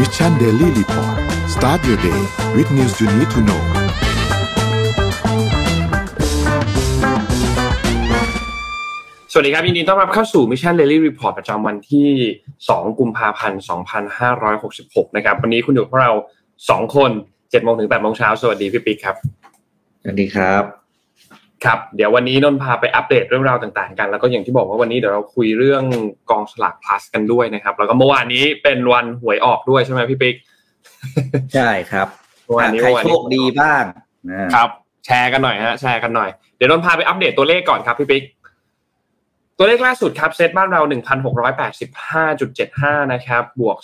Mission Daily Report start your day with news you need to know สวัสดีครับยินดีต้อนรับเข้าสู่ Mission Daily Report ประจำวันที่ 2 กุมภาพันธ์ 2566 นะครับ วันนี้คุณอยู่กับเรา 2 คน7โมงถึง8โมงเช้า สวัสดีพี่ปิ๊กครับ สวัสดีครับ ครับเดี๋ยววันนี้นนพาไปอัปเดตเรื่องราวต่างๆ กันแล้วก็อย่างที่บอกว่าวันนี้เดี๋ยวเราคุยเรื่องกองสลาก plus กันด้วยนะครับ แล้วก็เมื่อวานนี้เป็นวันหวยออกด้วยใช่ไหมพี่ปิ๊กใช่ครับเมื่อวานนี้ใครเมื่อวานโชนี้คดีบ้างนะครับ แชร์กันหน่อยฮะแชร์กันหน่อยเดี๋ยวนนพาไปอัปเดตตัวเลขก่อนครับพี่ปิ๊กตัวเลขล่าสุดครับเซตบ้านเรา 1,685.75 นะครับ บวก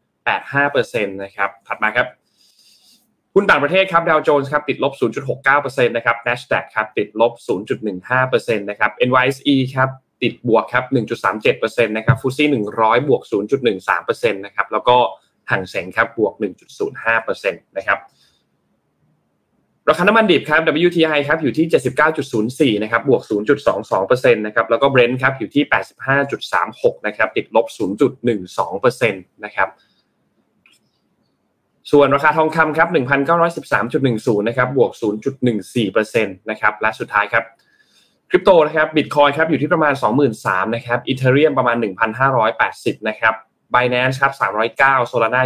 0.85เปอร์เซ็นต์นะครับถัดมาครับ หุ้นต่างประเทศครับดาวโจนส์ครับติดลบ 0.69%นะครับ NASDAQ ครับติดลบ 0.15%นะครับ NYSE ครับติดบวกครับ 1.37%นะครับฟุซี่100 บวก 0.13%นะครับแล้วก็ห่างเสงครับบวก 1.05%นะครับราคาน้ำมันดิบครับ WTI ครับอยู่ที่ 79.04 นะครับ บวก 0.22%นะครับ แล้วก็ Brent ครับอยู่ที่ 85.36 นะครับ ติดลบ 0.12%นะครับ ส่วนราคาทองคำครับ1,913.10นะครับบวก 0.14%นะครับและสุดท้ายครับคริปโตนะครับบิตคอยครับอยู่ที่ประมาณ 23,000นะครับอีเทเรียมประมาณ 1,580นะครับ Binance ครับ309 Solana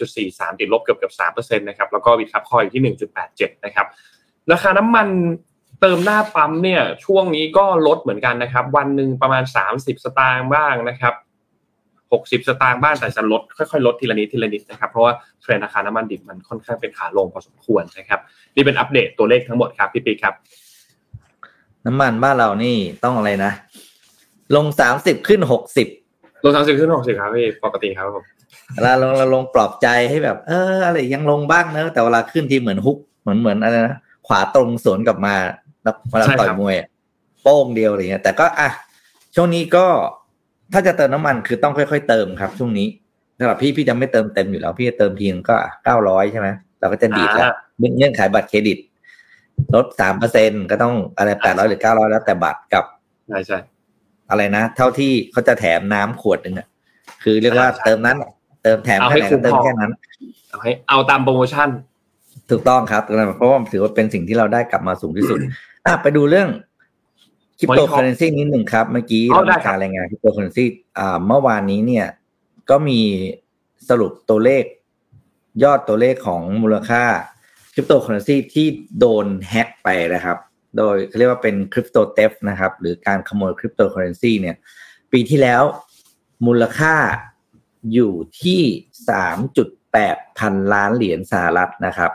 23.43 ติดลบเกือบเกือบ3%นะครับแล้วก็ Bitcup คอยอยู่ที่ 1.87นะครับราคาน้ำมันเติมหน้าปั๊มเนี่ยช่วงนี้ก็ลดเหมือนกันนะครับ วันหนึ่งประมาณ 30 สตางค์บ้างนะครับ 60 สตางค์บ้างแต่จะลดค่อยๆลดทีละนิดทีละนิดนะครับเพราะว่าเทรนด์ราคาน้ำมันดิบมันค่อนข้างเป็นขาลงพอสมควรนะครับนี่เป็นอัปเดตตัวเลขทั้งหมดครับพี่ปีครับ น้ำมันบ้านเรานี่ต้องอะไรนะ ลงสามสิบขึ้นหกสิบลงสามสิบขึ้นหกสิบครับพี่ปกติครับผมเวลาลงเราลงปลอบใจให้แบบ เอออะไรยังลงบ้างเนอะแต่เวลาขึ้นที่เหมือนฮุกเหมือนเหมือนอะไรนะขวาตรงสวนกลับมาแล้วเวลาต่อยมวยอะโป้งเดียวอะไรเงี้ยแต่ก็อะช่วงนี้ก็ ถ้าจะเติมน้ำมันคือต้องค่อยๆเติมครับ ช่วงนี้สำหรับพี่พี่จะไม่เติมเต็มอยู่แล้ว พี่จะเติมทีนึงก็เก้าร้อยใช่ไหมเราก็จะดีดแล้วเงื่อนไขบัตรเครดิตลดสามเปอร์เซ็นก็ต้องอะไรแปดร้อยหรือเก้าร้อยแล้วแต่บัตรกับใช่ใช่อะไรนะ เท่าที่เขาจะแถมน้ำขวดหนึ่งอะคือเรียกว่าใช่เติมนั้นอะเติมแถมเอาแค่ให้ไหนคุ้ก็มเติมพอแค่นั้นเอาให้เอาตามโปรโมชั่น ถูกต้องครับเพราะว่าถือว่าเป็นสิ่งที่เราได้กลับมาสูงที่สุดอะไปดูเรื่อง คริปโตเคอเรนซีนิดหนึ่งครับ เมื่อกี้อ๋อเราได้มีครับการรายงานคริปโตเคอเรนซีอ่าเมื่อวานนี้เนี่ย ก็มีสรุปตัวเลข ยอดตัวเลขของมูลค่าคริปโตเคอเรนซีที่โดนแฮ็กไปนะครับ โดยเขาเรียกว่าเป็น crypto theft นะครับ หรือการขโมยคริปโตเคอเรนซีเนี่ย ปีที่แล้วมูลค่าอยู่ที่ 3.8 พันล้านเหรียญสหรัฐนะครับ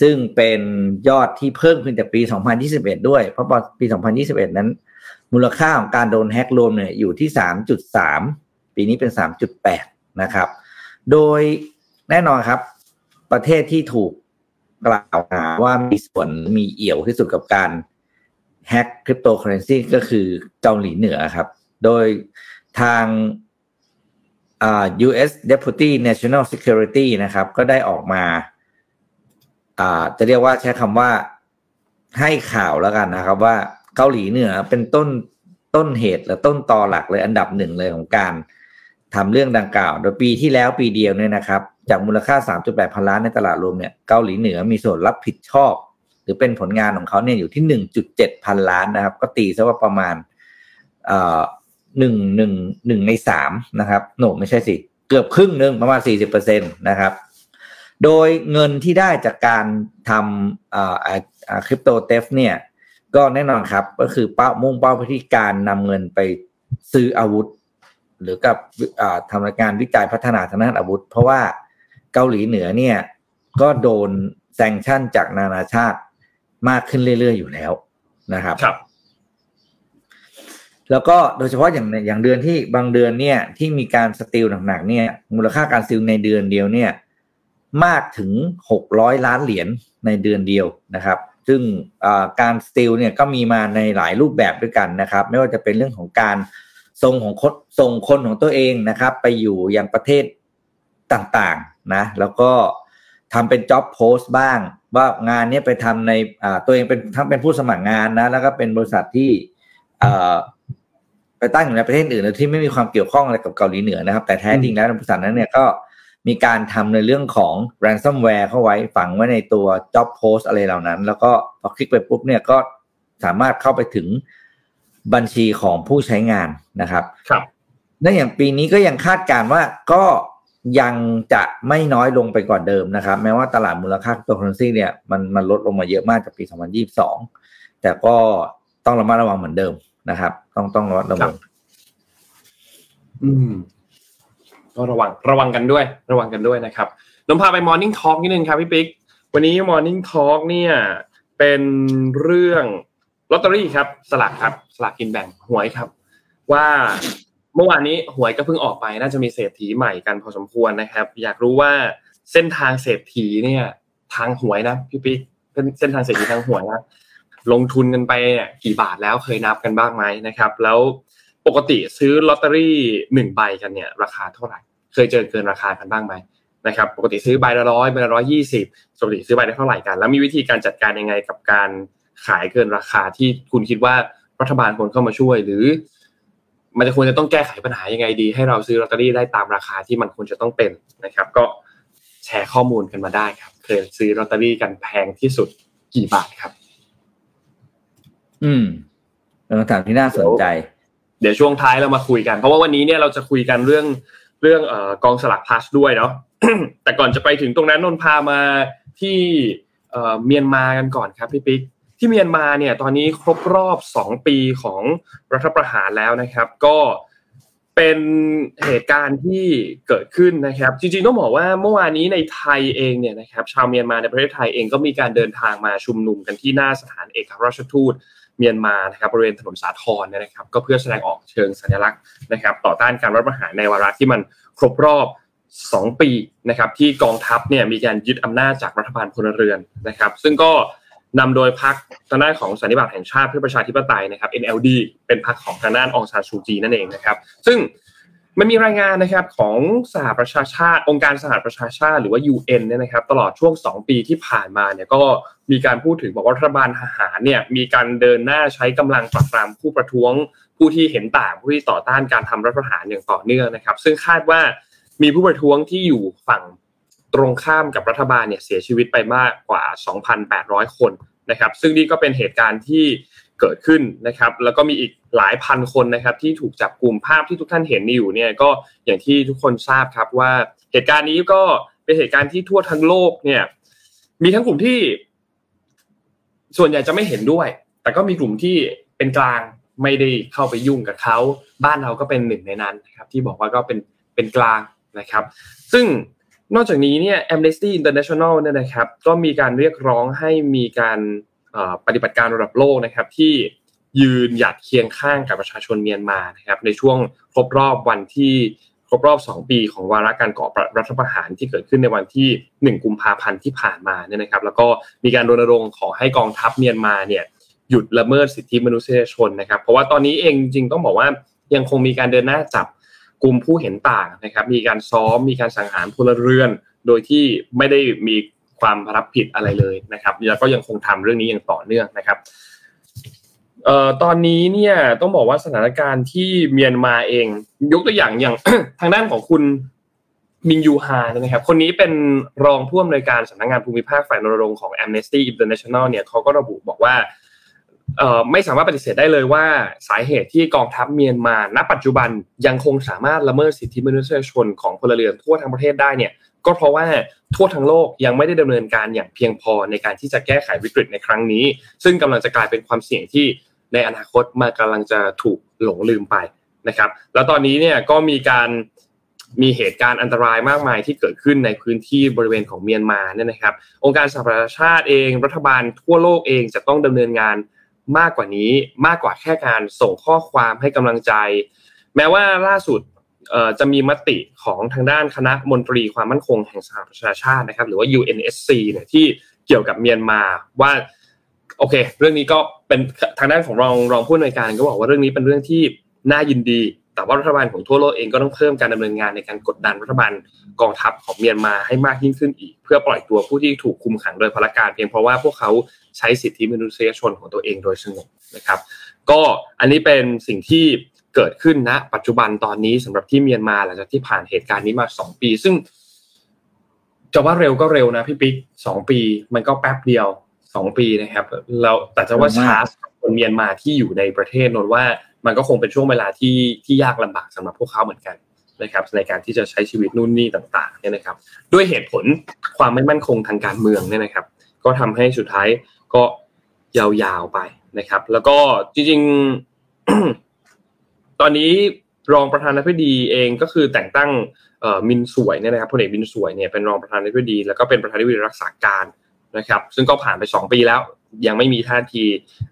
ซึ่งเป็นยอดที่เพิ่มขึ้นจากปี 2021 ด้วย เพราะปี 2021 นั้น มูลค่าของการโดนแฮกรวมเนี่ยอยู่ที่ 3.3 ปีนี้เป็น 3.8 นะครับ โดยแน่นอนครับ ประเทศที่ถูกกล่าวหาว่ามีส่วนมีเอี่ยวที่สุดกับการแฮกคริปโตเคอเรนซีก็คือเกาหลีเหนือครับ โดยทางอ่า U.S. Deputy National Security นะครับ ก็ได้ออกมา จะเรียกว่าใช้คำว่าให้ข่าวแล้วกันนะครับ ว่าเกาหลีเหนือเป็นต้นต้นเหตุและต้นตอหลักเลยอันดับหนึ่งเลยของการทำเรื่องดังกล่าว โดยปีที่แล้วปีเดียวเนี่ยนะครับ จากมูลค่า 3.8 พันล้านในตลาดรวมเนี่ยเกาหลีเหนือมีส่วนรับผิดชอบ หรือเป็นผลงานของเขาเนี่ยอยู่ที่ 1.7 พันล้านนะครับ ก็ตีซะว่าประมาณเอ่อหนึ่งหนึ่งหนึ่งในสามนะครับโหนไม่ใช่สิ เกือบครึ่งหนึ่งประมาณ40เปอร์เซ็นตนะครับ โดยเงินที่ได้จากการทำอ่าคริปโตเทฟเนี่ยก็แน่นอนครับก็คือเป้ามุ่งเป้าไปที่การนำเงินไปซื้ออาวุธ หรือกับอ่าทำการวิจัยพัฒนาทางด้านอาวุธ เพราะว่าเกาหลีเหนือเนี่ยก็โดนแซงชั่นจากนานาชาติมากขึ้นเรื่อยๆอยู่แล้วนะครับครับ แล้วก็โดยเฉพาะอย่างอย่างเดือนที่บางเดือนเนี่ยที่มีการสติลหนักๆเนี่ยมูลค่าการสติลในเดือนเดียวเนี่ย มากถึงหกร้อยล้านเหรียญในเดือนเดียวนะครับ ซึ่งการสติลเนี่ยก็มีมาในหลายรูปแบบด้วยกันนะครับ ไม่ว่าจะเป็นเรื่องของการส่งของคนส่งคนของตัวเองนะครับ ไปอยู่ยังประเทศต่างๆนะแล้วก็ทำเป็นจ็อบโพสต์บ้าง ว่างานนี้ไปทำในตัวเองเป็นทั้งเป็นผู้สมัครงานนะแล้วก็เป็นบริษัทที่ไปตั้งอยู่ในประเทศอื่นที่ไม่มีความเกี่ยวข้องอะไรกับเกาหลีเหนือนะครับ แต่แท้จริงแล้วบริษัทนั้นเนี่ยก็ มีการทำในเรื่องของ ransomware เข้าไว้ฝังไว้ในตัว job post อะไรเหล่านั้น แล้วก็พอคลิกไปปุ๊บเนี่ยก็สามารถเข้าไปถึงบัญชีของผู้ใช้งานนะครับ ครับนั่นอย่างปีนี้ก็ยังคาดการณ์ว่าก็ยังจะไม่น้อยลงไปกว่าเดิมนะครับ แม้ว่าตลาดมูลค่าตัวค u r r e n c y เนี่ยมันมันลดลงมาเยอะมากจากปี 2022 แต่ก็ต้องระมัดระวังเหมือนเดิมนะครับ ต้องต้องระมัดระวังอืม ก็ระวังระวังกันด้วย ระวังกันด้วยนะครับนมพาไป Morning Talk นิดนึงครับพี่ปิ๊กวันนี้ Morning Talk เนี่ยเป็นเรื่องลอตเตอรี่ครับสลากครับสลากกินแบ่งหวยครับ ว่าเมื่อวานนี้หวยก็เพิ่งออกไปน่าจะมีเศรษฐีใหม่กันพอสมควรนะครับ อยากรู้ว่าเส้นทางเศรษฐีเนี่ย ทางหวยนะพี่ปิ๊กเป็นเส้นทางเศรษฐีทางหวยนะลงทุนกันไปเนี่ยกี่บาทแล้วเคยนับกันบ้างไหมนะครับ แล้วปกติซื้อลอตเตอรี่หนึ่งใบกันเนี่ย ราคาเท่าไหร่ เคยเจอเกินราคากันบ้างไหมนะครับปกติซื้อใบละร้อยใบละร้อยยี่สิบปกติซื้อใบได้เท่าไหร่กัน แล้วมีวิธีการจัดการยังไงกับการขายเกินราคาที่คุณคิดว่ารัฐบาลควรเข้ามาช่วย หรือ มันจะควรจะต้องแก้ไขปัญหายังไงดี ให้เราซื้อลอตเตอรี่ได้ตามราคาที่มันควรจะต้องเป็นนะครับ ก็แชร์ข้อมูลกันมาได้ครับ เคยซื้อลอตเตอรี่กันแพงที่สุดกี่บาทครับ อืมเป็นคำถามที่น่าสนใจ เดี๋ยวช่วงท้ายเรามาคุยกัน เพราะว่าวันนี้เนี่ยเราจะคุยกันเรื่อง เรื่องอกองสลากพลัสด้วยเนาะแต่ก่อนจะไปถึงตรงนั้นนนพามาที่เอ่อเมียนมากันก่อนครับพี่ปิ๊กที่เมียนมาเนี่ยตอนนี้ครบรอบสองปีของรัฐประหารแล้วนะครับ ก็เป็นเหตุการณ์ที่เกิดขึ้นนะครับ จริงๆต้องบอกว่าเมื่อวานนี้ในไทยเองเนี่ยนะครับชาวเมียนมาในประเทศไทยเองก็มีการเดินทางมาชุมนุมกันที่หน้าสถานเอกอัครราชทูต เมียนมานะครับบริเวณถนนสาทรนนะครับ ก็เพื่อแสดงออกเชิงสัญลักษณ์นะครับ ต่อต้านการรัฐประหารในวาระที่มันครบรอบ 2 ปีนะครับที่กองทัพเนี่ยมีการยึดอำนาจจากรัฐบาลพลเรือนนะครับ ซึ่งก็นำโดยพรรคทางด้านของสันนิบาตแห่งชาติเพื่อประชาธิปไตยนะครับ NLD เป็นพรรคของทางด้านองซานซูจีนั่นเองนะครับ ซึ่ง มันมีรายงานนะครับของสหประชาชาติองค์การสหประชาชาติหรือว่า UN เนี่ยนะครับตลอดช่วง 2 ปีที่ผ่านมาเนี่ยก็มีการพูดถึงบอกว่ารัฐบาลทหารเนี่ยมีการเดินหน้าใช้กำลังปราบปรามผู้ประท้วง ผู้ที่เห็นต่างผู้ที่ต่อต้านการทำรัฐประหารอย่างต่อเนื่องนะครับ ซึ่งคาดว่ามีผู้ประท้วงที่อยู่ฝั่งตรงข้ามกับรัฐบาลเนี่ยเสียชีวิตไปมากกว่า 2,800 คนนะครับ ซึ่งนี่ก็เป็นเหตุการณ์ที่ เกิดขึ้นนะครับแล้วก็มีอีกหลายพันคนนะครับที่ถูกจับกลุ่มภาพที่ทุกท่านเห็นอยู่เนี่ยก็อย่างที่ทุกคนทราบครับว่าเหตุการณ์นี้ก็เป็นเหตุการณ์ที่ทั่วทั้งโลกเนี่ยมีทั้งกลุ่มที่ ส่วนใหญ่จะไม่เห็นด้วย แต่ก็มีกลุ่มที่เป็นกลางไม่ได้เข้าไปยุ่งกับเขาบ้านเราก็เป็นหนึ่งในนั้นนะครับที่บอกว่าก็เป็นเป็นกลางนะครับ ซึ่งนอกจากนี้เนี่ย Amnesty International เนี่ยนะครับก็มีการเรียกร้องให้มีการ ปฏิบัติการระดับโลกนะครับ ที่ยืนหยัดเคียงข้างกับประชาชนเมียนมานะครับ ในช่วงครบรอบวันที่ครบรอบ 2 ปีของวาระการก่อรัฐประหารที่เกิดขึ้นในวันที่ 1 กุมภาพันธ์ที่ผ่านมาเนี่ยนะครับ แล้วก็มีการรณรงค์ขอให้กองทัพเมียนมาเนี่ยหยุดละเมิดสิทธิมนุษยชนนะครับ เพราะว่าตอนนี้เองจริงต้องบอกว่ายังคงมีการเดินหน้าจับกลุ่มผู้เห็นต่างนะครับ มีการซ้อมมีการสังหารพลเรือน โดยที่ไม่ได้มี ความรับผิดอะไรเลยนะครับแล้วก็ยังคงทำเรื่องนี้อย่างต่อเนื่องนะครับเอ่อตอนนี้เนี่ยต้องบอกว่าสถานการณ์ที่เมียนมาเอง ยกตัวอย่างอย่างทางด้านของคุณมิงยูฮานะครับ คนนี้เป็นรองผู้อำนวยการสำนักงานภูมิภาคฝ่ายนรงค์ของ Amnesty International เนี่ยเขาก็ระบุบอกว่าไม่สามารถปฏิเสธได้เลยว่าสาเหตุที่กองทัพเมียนมา ณ ปัจจุบันยังคงสามารถละเมิดสิทธิมนุษยชนของพลเรือนทั่วทั้งประเทศได้เนี่ย ก็เพราะว่าทั่วทั้งโลกยังไม่ได้ดำเนินการอย่างเพียงพอในการที่จะแก้ไขวิกฤตในครั้งนี้ ซึ่งกำลังจะกลายเป็นความเสี่ยงที่ในอนาคตมากำลังจะถูกหลงลืมไปนะครับ แล้วตอนนี้เนี่ยก็มีการมีเหตุการณ์อันตรายมากมายที่เกิดขึ้นในพื้นที่บริเวณของเมียนมาเนี่ยนะครับ องค์การสหประชาชาติเอง รัฐบาลทั่วโลกเองจะต้องดำเนินงานมากกว่านี้มากกว่าแค่การส่งข้อความให้กำลังใจ แม้ว่าล่าสุด จะมีมติของทางด้านคณะมนตรีความมั่นคงแห่งสหประชาชาตินะครับ หรือว่า UNSC เนี่ยที่เกี่ยวกับเมียนมาว่าโอเค เรื่องนี้ก็เป็นทางด้านของรองรองผู้อำนวยการก็บอกว่าเรื่องนี้เป็นเรื่องที่น่ายินดี แต่ว่ารัฐบาลของทั่วโลกเองก็ต้องเพิ่มการดำเนินงานในการกดดันรัฐบาลกองทัพของเมียนมาให้มากยิ่งขึ้นอีก เพื่อปล่อยตัวผู้ที่ถูกคุมขังโดยพลการเพียงเพราะว่าพวกเขาใช้สิทธิมนุษยชนของตัวเองโดยสงบนะครับ ก็อันนี้เป็นสิ่งที่ เกิดขึ้นณนะปัจจุบันตอนนี้สำหรับที่เมียนมาหลังจากที่ผ่านเหตุการณ์นี้มา2ปี ซึ่งจะว่าเร็วก็เร็วนะพี่ปิ๊กสองปี มันก็แป๊บเดียวสองปีนะครับเราแต่จะว่าช้าคนเมียนมาที่อยู่ในประเทศนนว่า มันก็คงเป็นช่วงเวลาที่ที่ยากลำบากสำหรับพวกเขาเหมือนกันนะครับ ในการที่จะใช้ชีวิตนู่นนี่ต่างๆเนี่ยนะครับ ด้วยเหตุผลความไม่มั่นคงทางการเมืองเนี่ยนะครับ ก็ทำให้สุดท้ายก็ยาวๆไปนะครับ แล้วก็จริงๆ ตอนนี้รองประธานาธิบดีเองก็คือแต่งตั้งมินสวยเนี่ยนะครับพลเอกมินสวยเนี่ยเป็นรองประธานาธิบดี แล้วก็เป็นประธานาธิบดีรักษาการนะครับ ซึ่งก็ผ่านไป 2 ปีแล้ว ยังไม่มีท่าที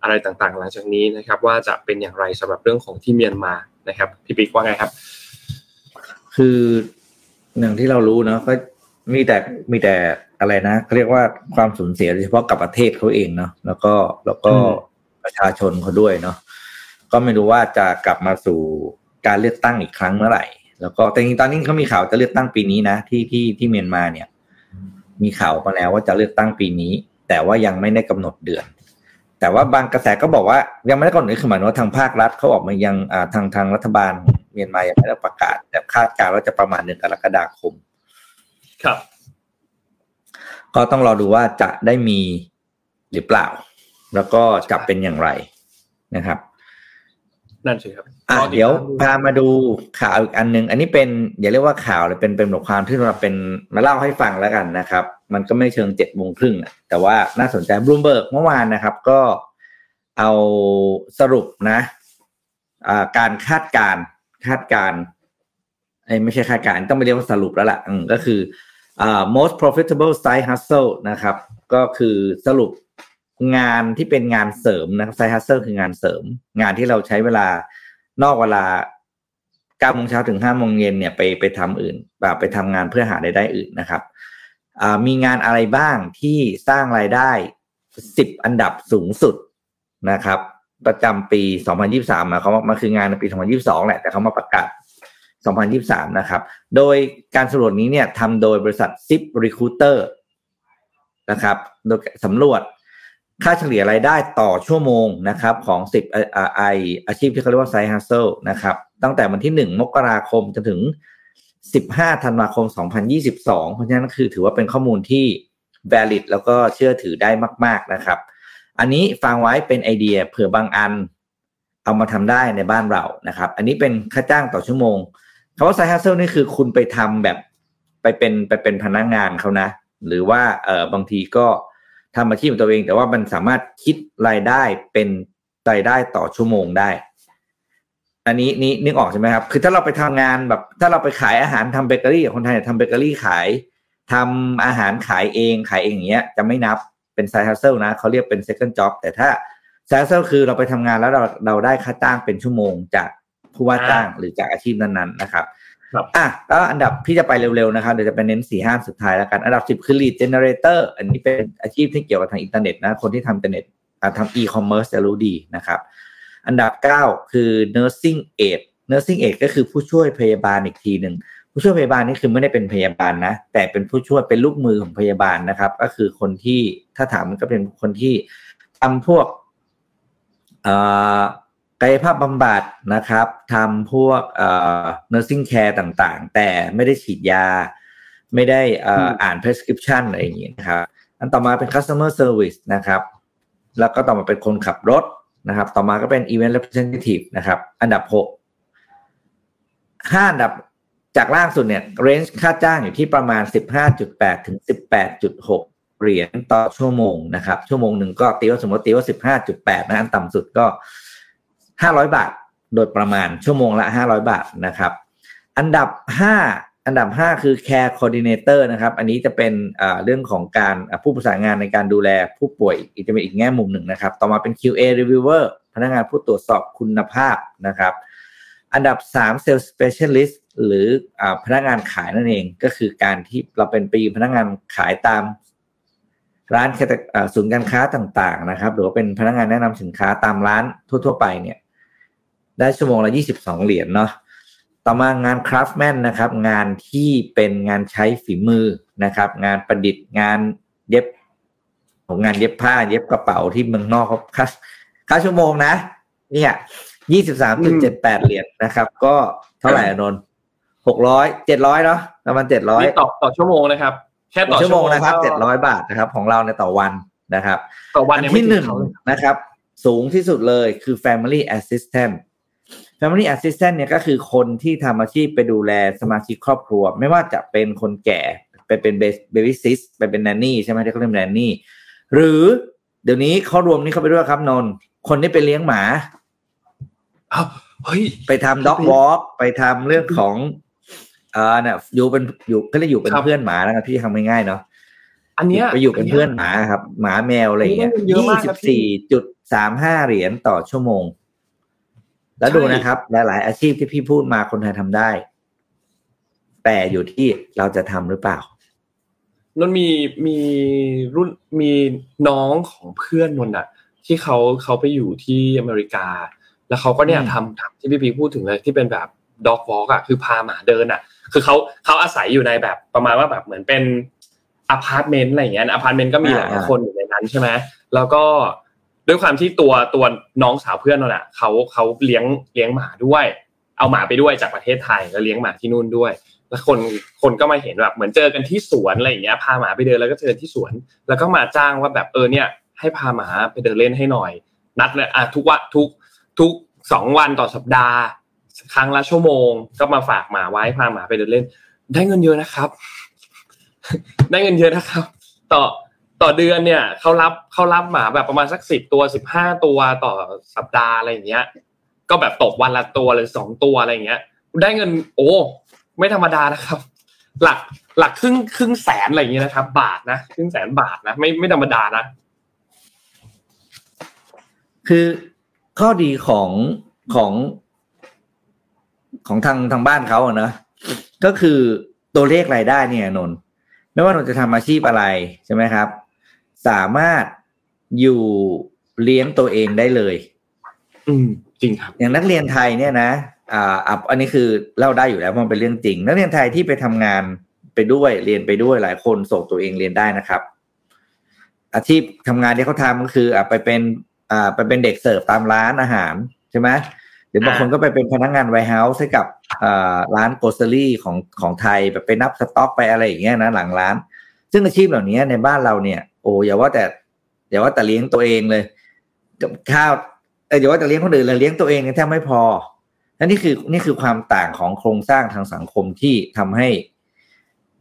อะไรต่างๆ หลังจากนี้นะครับ ว่าจะเป็นอย่างไรสำหรับเรื่องของที่เมียนมานะครับพี่ปิ๊กว่าไงครับ คือหนึ่งที่เรารู้เนาะก็มีแต่มีแต่อะไรนะเขาเรียกว่าความสูญเสียโดยเฉพาะกับประเทศเขาเองเนาะแล้วก็แล้วก็ประชาชนเขาด้วยเนาะ ก็ไม่รู้ว่าจะกลับมาสู่การเลือกตั้งอีกครั้งเมื่อไหร่ แล้วก็แต่จริงตอนนี้เขามีข่าวจะเลือกตั้งปีนี้นะที่ที่ที่เมียนมาเนี่ย มีข่าวมาแล้วว่าจะเลือกตั้งปีนี้ แต่ว่ายังไม่ได้กำหนดเดือน แต่ว่าบางกระแสก็บอกว่ายังไม่ได้กำหนดคือหมายว่าทางภาครัฐเขาออกมายังทางทางรัฐบาลเมียนมายังไม่ได้ประกาศ แต่คาดการณ์ว่าจะประมาณเดือนกรกฎาคม ครับ ก็ต้องรอดูว่าจะได้มีหรือเปล่า แล้วก็จะเป็นอย่างไรนะครับ นั่นสิครับอะเดี๋ยวพามาดูข่าวอีกอันนึง อันนี้เป็นอย่าเรียกว่าข่าวเลยเป็นเป็นบทความที่เราเป็นมาเล่าให้ฟังแล้วกันนะครับ มันก็ไม่เชิงเจ็ดโมงครึ่งแต่ว่าน่าสนใจบลูมเบิร์กเมื่อวานนะครับ ก็เอาสรุปนะการคาดการคาดการไอ้ไม่ใช่คาดการต้องไปเรียกว่าสรุปแล้วล่ะก็คือ most profitable side hustle นะครับ ก็คือสรุป งานที่เป็นงานเสริมนะครับ side hustle คืองานเสริม งานที่เราใช้เวลานอกเวลาเก้าโมงเช้าถึงห้าโมงเย็นเนี่ยไปไปทำอื่นแบบไปทำงานเพื่อหารายได้อื่นนะครับมีงานอะไรบ้างที่สร้างรายได้สิบอันดับสูงสุดนะครับ ประจำปี 2023นะเขามาคืองานในปี 2022 แหละ แต่เขามาประกาศ 2023 นะครับ โดยการสำรวจนี้เนี่ยทำโดยบริษัท Zip Recruiter นะครับโดยสำรวจ ค่าเฉลี่ยรายได้ต่อชั่วโมงนะครับของสิบไออาชีพที่เขาเรียกว่าไซฮัสเซลนะครับตั้งแต่วันที่หนึ่งมกราคมจนถึงสิบห้าธันวาคมสองพันยี่สิบสองเพราะฉะนั้นคือถือว่าเป็นข้อมูลที่ valid แล้วก็เชื่อถือได้มาก ๆนะครับ อันนี้ฟังไว้เป็นไอเดียเผื่อบางอันเอามาทำได้ในบ้านเรานะครับ อันนี้เป็นค่าจ้างต่อชั่วโมงคำว่าไซฮัสเซลนี่คือคุณไปทำแบบไปเป็นไปเป็นพนักงานเขานะ หรือว่าเออบางทีก็ ทำอาชีพตัวเอง แต่ว่ามันสามารถคิดรายได้เป็นรายได้ต่อชั่วโมงได้ อันนี้นี่นึกออกใช่ไหมครับ คือถ้าเราไปทำงานแบบ ถ้าเราไปขายอาหารทำเบเกอรี่คนไทยทำเบเกอรี่ขายทำอาหารขายเองขายเองอย่างเงี้ย จะไม่นับเป็น side hustle นะเขาเรียกเป็น second job แต่ถ้า side hustle คือเราไปทำงานแล้วเราเราได้ค่าจ้างเป็นชั่วโมงจากผู้ว่าจ้างหรือจากอาชีพนั้นๆนะครับ ครับอะแล้วอันดับที่จะไปเร็วๆนะครับเดี๋ยวจะเป็นเน้นสี่ห้าสุดท้ายแล้วกัน อันดับสิบคือ lead generator อันนี้เป็นอาชีพที่เกี่ยวกับทางอินเทอร์เน็ตนะ คนที่ทำอินเทอร์เน็ตทำ e-commerce จะรู้ดีนะครับ อันดับเก้าคือ nursing aid nursing aid ก็คือผู้ช่วยพยาบาลอีกทีหนึ่งผู้ช่วยพยาบาลนี่คือไม่ได้เป็นพยาบาลนะ แต่เป็นผู้ช่วยเป็นลูกมือของพยาบาลนะครับ ก็คือคนที่ถ้าถามมันก็เป็นคนที่ทำพวก กายภาพบำบัดนะครับทำพวกเอ่อ nursing care ต่างๆ แต่ไม่ได้ฉีดยา ไม่ได้อ่าน prescription อะไรอย่างนี้นะครับอันต่อมาเป็น customer service นะครับ แล้วก็ต่อมาเป็นคนขับรถนะครับ ต่อมาก็เป็น event representative นะครับ อันดับหกห้าอันดับจากล่างสุดเนี่ย range ค่าจ้างอยู่ที่ประมาณ 15.8 ถึง 18.6 เหรียญต่อชั่วโมงนะครับ ชั่วโมงหนึ่งก็ตีว่าสมมติตีว่า 15.8 นะอันต่ำสุดก็ ห้าร้อยบาท โดยประมาณชั่วโมงละห้าร้อยบาทนะครับ อันดับห้าอันดับห้าคือ care coordinator นะครับ อันนี้จะเป็นเรื่องของการผู้ประสานงานในการดูแลผู้ป่วยอีกจะเป็นอีกแง่มุมหนึ่งนะครับ ต่อมาเป็น QA reviewer พนักงานผู้ตรวจสอบคุณภาพนะครับ อันดับ 3 sales specialist หรืออพนักงานขายนั่นเองก็คือการที่เราเป็นปีพนักงานขายตามร้านศูนย์การค้าต่างๆนะครับ หรือว่าเป็นพนักงานแนะนำสินค้าตามร้านทั่ว ๆ ไปเนี่ย ได้ชั่วโมงละยี่สิบสองเหรียญเนาะต่อมางานคราฟแมนนะครับ งานที่เป็นงานใช้ฝีมือนะครับ งานประดิษฐ์งานเย็บของงานเย็บผ้า เย็บกระเป๋าที่เมืองนอกเขาค่าค่าชั่วโมงนะ เนี่ยยี่สิบสามจุดเจ็ดแปดเหรียญนะครับ ก็เท่าไหร่นนหกร้อยเจ็ดร้อยเนาะประมาณเจ็ดร้อยต่อต่อชั่วโมงนะครับ แค่ต่อชั่วโมงนะครับก็เจ็ดร้อยบาทนะครับ ของเราในต่อวันนะครับ ต่อวันอันยังไม่ที่ถึหนึ่งเขาเลยนะครับ สูงที่สุดเลยคือ Family Assistant Family Assistant เนี่ยก็คือคนที่ทำอาชีพไปดูแลสมาชิกครอบครัว ไม่ว่าจะเป็นคนแก่ไปเป็นเบบี้ซิสไปเป็นแนนนี่ใช่ไหมที่เขาเรียกแนนนี่หรือเดี๋ยวนี้เขารวมนี่เข้าไปด้วยครับนนท์คนที่ไปเลี้ยงหมาอ้าวเฮ้ยไปทำด็อกวอล์กไปทำเรื่องของเอ่าเนี่ยอยู่เป็นอยู่ก็เลยอยู่เป็นครับเพื่อนหมาแล้วกันพี่ทำง่ายๆเนาะอันเนี้ยไปอยู่เป็นเพื่อนหมาครับ หมาแมวอะไรอย่างเงี้ยอันนี้มันเยอะยี่มากสินะบพี่สี่จุดสามห้าเหรียญต่อชั่วโมง แล้วใช่ดูนะครับ หลาย ๆ อาชีพที่พี่พูดมาคนไทยทำได้ แต่อยู่ที่เราจะทำหรือเปล่านนมีมีรุ่นมีน้องของเพื่อนนนอะที่เขาเขาไปอยู่ที่อเมริกา แล้วเขาก็เนี่ยอืมทำทำที่พี่ปิ๊กพูดถึงเลยที่เป็นแบบ dog walk อะคือพาหมาเดินอะคือเขาเขาอาศัยอยู่ในแบบประมาณว่าแบบเหมือนเป็นอพาร์ตเมนต์อะไรอย่างเงี้ยอพาร์ตเมนต์ก็มีหลายคนอยู่ในนั้นใช่ไหมแล้วก็ ด้วยความที่ตัวตัวน้องสาวเพื่อนนนอะเขาเขาเลี้ยงเลี้ยงหมาด้วย เอาหมาไปด้วยจากประเทศไทยแล้วเลี้ยงหมาที่นู่นด้วย แล้วคนคนก็มาเห็นแบบเหมือนเจอกันที่สวนอะไรอย่างเงี้ยพาหมาไปเดินแล้วก็เจอที่สวน แล้วก็มาจ้างว่าแบบเออเนี่ย ให้พาหมาไปเดินเล่นให้หน่อย นัดเลยอะทุกวันทุกทุกสองวันต่อสัปดาห์ ครั้งละชั่วโมง ก็มาฝากหมาไว้พาหมาไปเดินเล่น ได้เงินเยอะนะครับ ได้เงินเยอะนะครับ ต่อ ต่อเดือนเนี่ยเขารับเขารับหมาแบบประมาณสักสิบตัวสิบห้าตัวต่อสัปดาห์อะไรอย่างเงี้ย ก็แบบตกวันละตัวหรือสองตัวอะไรอย่างเงี้ย ได้เงิน โอ้ไม่ธรรมดานะครับ หลักหลักครึ่งครึ่งแสนอะไรอย่างเงี้ยนะครับ บาทนะครึ่งแสนบาทนะไม่ไม่ธรรมดานะ คือข้อดีของของของทางทางบ้านเขาอะนะก็คือตัวเลขรายได้เนี่ยนนท์ไม่ว่าเราจะทำอาชีพอะไรใช่ไหมครับ สามารถอยู่เลี้ยงตัวเองได้เลย อืมจริงครับ อย่างนักเรียนไทยเนี่ยนะอ่าอะอันนี้คือเล่าได้อยู่แล้วเพราะมันเป็นเรื่องจริง นักเรียนไทยที่ไปทำงานไปด้วยเรียนไปด้วยหลายคนส่งตัวเองเรียนได้นะครับ อาชีพทำงานที่เขาทำก็คืออะไปเป็นอ่าไปเป็นเด็กเสิร์ฟตามร้านอาหารใช่ไหมหรือบางคนก็ไปเป็นพนักงาน warehouse ให้กับอ่าร้าน grocery ของของไทยแบบไปนับสต็อกไปอะไรอย่างเงี้ยนะหลังร้าน ซึ่งอาชีพเหล่านี้ในบ้านเราเนี่ยโอ้อย่าว่าแต่อย่าว่าแต่เลี้ยงตัวเองเลยข้าวเอออย่าว่าแต่เลี้ยงคนอื่นเลยเลี้ยงตัวเองเนี่ยแทบไม่พอและนี่คือนี่คือความต่างของโครงสร้างทางสังคมที่ทำให้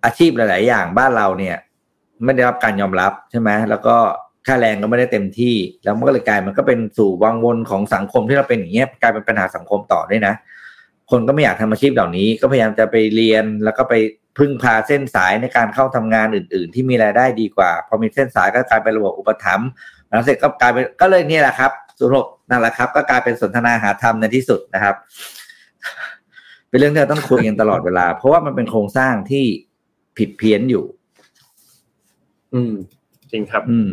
อาชีพหลาย ๆ อย่างบ้านเราเนี่ย ไม่ได้รับการยอมรับใช่ไหมแล้วก็ค่าแรงก็ไม่ได้เต็มที่ แล้วมันก็เลยกลายมันก็เป็นสู่วังวนของสังคมที่เราเป็นอย่างเงี้ยกลายเป็นปัญหาสังคมต่อด้วยนะ คนก็ไม่อยากทำอาชีพเหล่านี้ ก็พยายามจะไปเรียนแล้วก็ไป พึ่งพาเส้นสายในการเข้าทำงานอื่น ๆ ที่มีรายได้ดีกว่า พอมีเส้นสายก็กลายเป็นระบบอุปถัมภ์แล้วเสร็จก็กลายเป็นก็เลยเนี่ยแหละครับสรุปนั่นแหละครับ ก็กลายเป็นสนทนาหาธรรมในที่สุดนะครับ เป็นเรื่องที่เราต้องคุยกันตลอดเวลา เพราะว่ามันเป็นโครงสร้างที่ผิดเพี้ยนอยู่ อืม จริงครับ อืม